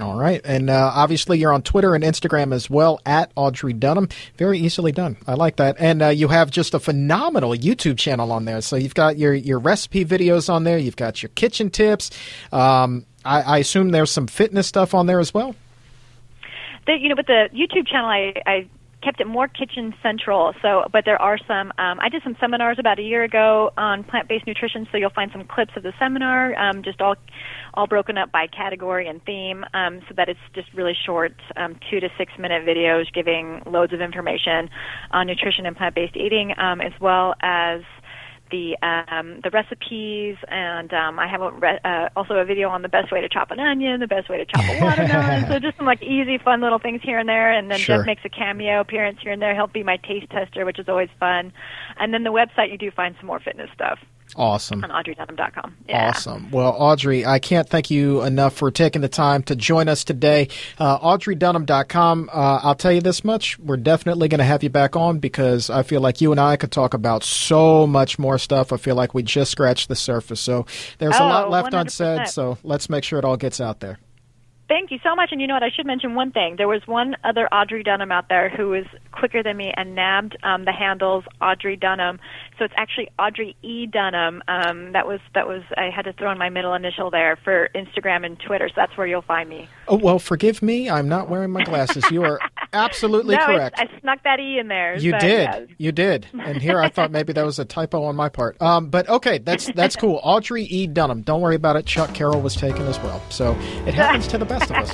All right. And uh, obviously, you're on Twitter and Instagram as well at Audrey Dunham. Very easily done. I like that. And uh, you have just a phenomenal YouTube channel on there. So you've got your, your recipe videos on there, you've got your kitchen tips. Um, I, I, assume there's some fitness stuff on there as well. The, you know, with the YouTube channel, I, I kept it more kitchen central. So, but there are some. Um, I did some seminars about a year ago on plant-based nutrition, so you'll find some clips of the seminar, um, just all all broken up by category and theme, um, so that it's just really short, um, two to six minute videos giving loads of information on nutrition and plant-based eating, um, as well as the um, the recipes, and um, I have a re- uh, also a video on the best way to chop an onion, the best way to chop a watermelon. so just some like easy, fun little things here and there. And then sure. Jeff makes a cameo appearance here and there. He'll be my taste tester, which is always fun. And then the website, you do find some more fitness stuff. Awesome. On AudreyDunham.com. Yeah. Awesome. Well, Audrey, I can't thank you enough for taking the time to join us today. Uh, AudreyDunham.com. Uh, I'll tell you this much. We're definitely going to have you back on because I feel like you and I could talk about so much more stuff. I feel like we just scratched the surface. So there's oh, a lot left 100%. unsaid. So let's make sure it all gets out there. Thank you so much. And you know what? I should mention one thing. There was one other Audrey Dunham out there who was quicker than me and nabbed um, the handles Audrey Dunham. So it's actually Audrey E Dunham. Um, that was that was I had to throw in my middle initial there for Instagram and Twitter. So that's where you'll find me. Oh well, forgive me. I'm not wearing my glasses. You are absolutely no, correct. I snuck that E in there. You did. yeah. You did. And here I thought maybe that was a typo on my part. Um, but okay, that's that's cool. Audrey E. Dunham. Don't worry about it. Chuck Carroll was taken as well. So it happens to the best of us.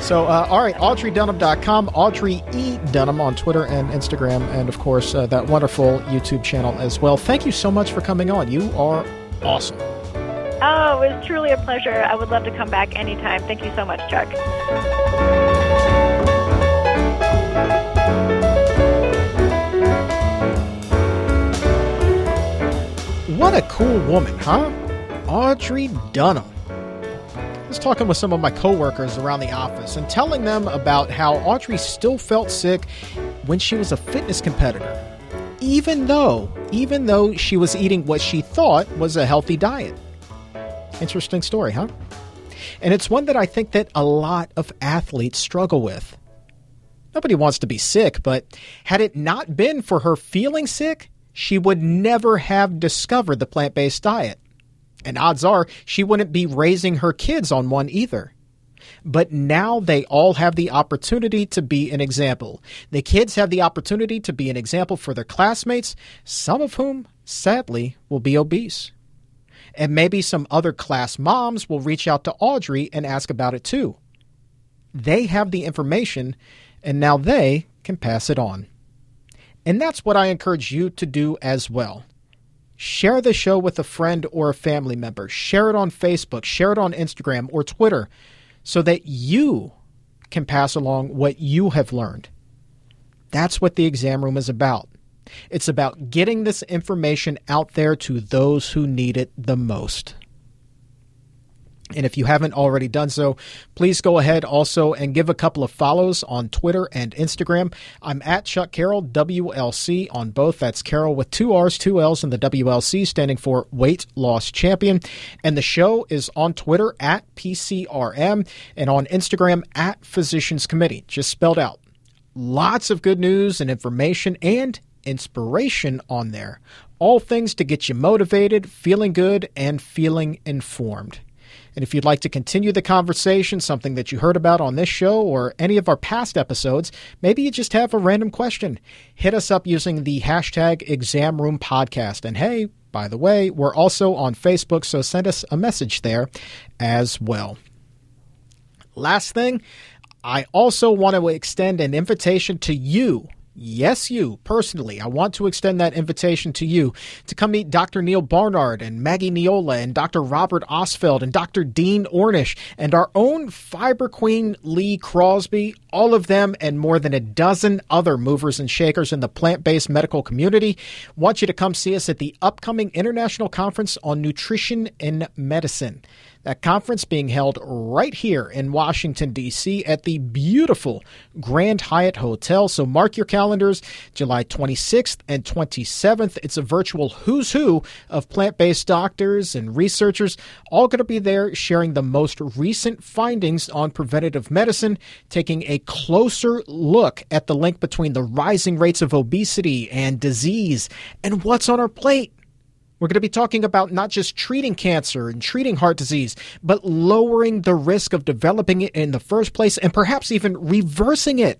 So, uh, all right, AudreyDunham.com, Audrey E. Dunham on Twitter and Instagram, and of course, uh, that wonderful YouTube channel as well. Thank you so much for coming on. You are awesome. Oh, it was truly a pleasure. I would love to come back anytime. Thank you so much, Chuck. What a cool woman, huh? Audrey Dunham. Was talking with some of my coworkers around the office and telling them about how Audrey still felt sick when she was a fitness competitor, even though, even though she was eating what she thought was a healthy diet. Interesting story, huh? And it's one that I think that a lot of athletes struggle with. Nobody wants to be sick, but had it not been for her feeling sick, she would never have discovered the plant based diet. And odds are she wouldn't be raising her kids on one either. But now they all have the opportunity to be an example. The kids have the opportunity to be an example for their classmates, some of whom, sadly, will be obese. And maybe some other class moms will reach out to Audrey and ask about it too. They have the information, and now they can pass it on. And that's what I encourage you to do as well. Share the show with a friend or a family member. Share it on Facebook, share it on Instagram or Twitter so that you can pass along what you have learned. That's what the exam room is about. It's about getting this information out there to those who need it the most. And if you haven't already done so, please go ahead also and give a couple of follows on Twitter and Instagram. I'm at Chuck Carroll, WLC on both. That's Carroll with two R's, two L's, and the WLC standing for Weight Loss Champion. And the show is on Twitter at PCRM and on Instagram at Physicians Committee, just spelled out. Lots of good news and information and inspiration on there. All things to get you motivated, feeling good, and feeling informed. And if you'd like to continue the conversation, something that you heard about on this show or any of our past episodes, maybe you just have a random question, hit us up using the hashtag Exam Room Podcast. And hey, by the way, we're also on Facebook, so send us a message there as well. Last thing, I also want to extend an invitation to you Yes, you personally. I want to extend that invitation to you to come meet Dr. Neal Barnard and Maggie Neola and Dr. Robert Ostfeld and Dr. Dean Ornish and our own fiber queen Lee Crosby, all of them and more than a dozen other movers and shakers in the plant based medical community. Want you to come see us at the upcoming International Conference on Nutrition and Medicine. That conference being held right here in Washington, D.C. at the beautiful Grand Hyatt Hotel. So mark your calendars, July 26th and 27th. It's a virtual who's who of plant based doctors and researchers, all going to be there sharing the most recent findings on preventative medicine, taking a closer look at the link between the rising rates of obesity and disease and what's on our plate. We're going to be talking about not just treating cancer and treating heart disease, but lowering the risk of developing it in the first place and perhaps even reversing it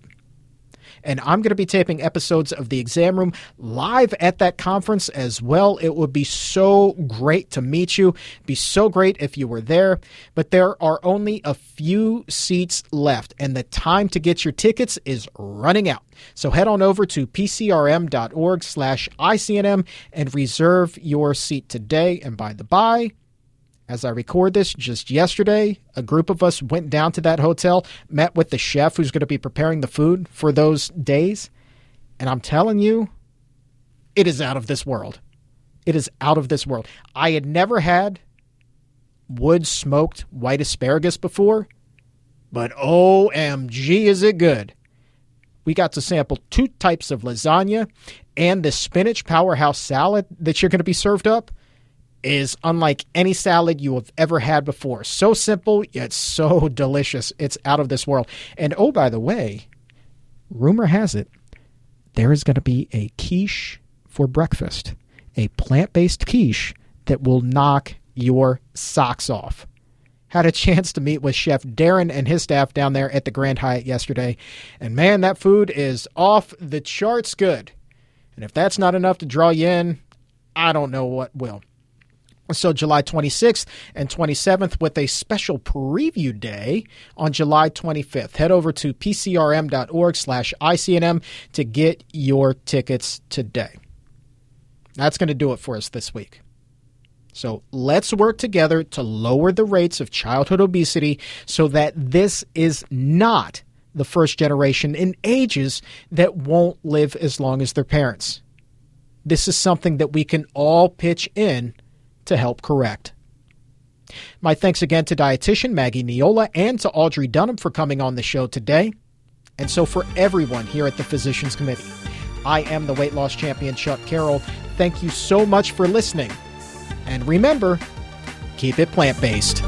and I'm going to be taping episodes of the exam room live at that conference as well. It would be so great to meet you. It'd be so great if you were there, but there are only a few seats left and the time to get your tickets is running out. So head on over to pcrm.org slash ICNM and reserve your seat today. And by the by, as I record this, just yesterday, a group of us went down to that hotel, met with the chef who's going to be preparing the food for those days. And I'm telling you, it is out of this world. It is out of this world. I had never had wood smoked white asparagus before, but OMG, is it good! We got to sample two types of lasagna and the spinach powerhouse salad that you're going to be served up is unlike any salad you have ever had before. So simple, yet so delicious. It's out of this world. And oh, by the way, rumor has it there is going to be a quiche for breakfast, a plant based quiche that will knock your socks off. Had a chance to meet with Chef Darren and his staff down there at the Grand Hyatt yesterday, and man, that food is off the charts good. And if that's not enough to draw you in, I don't know what will. So July 26th and 27th with a special preview day on July 25th. Head over to pcrm.org slash ICNM to get your tickets today. That's going to do it for us this week. So let's work together to lower the rates of childhood obesity so that this is not the first generation in ages that won't live as long as their parents. This is something that we can all pitch in to help correct. My thanks again to dietitian Maggie Neola and to Audrey Dunham for coming on the show today. And so for everyone here at the Physicians Committee, I am the weight loss champion Chuck Carroll. Thank you so much for listening. And remember, keep it plant based.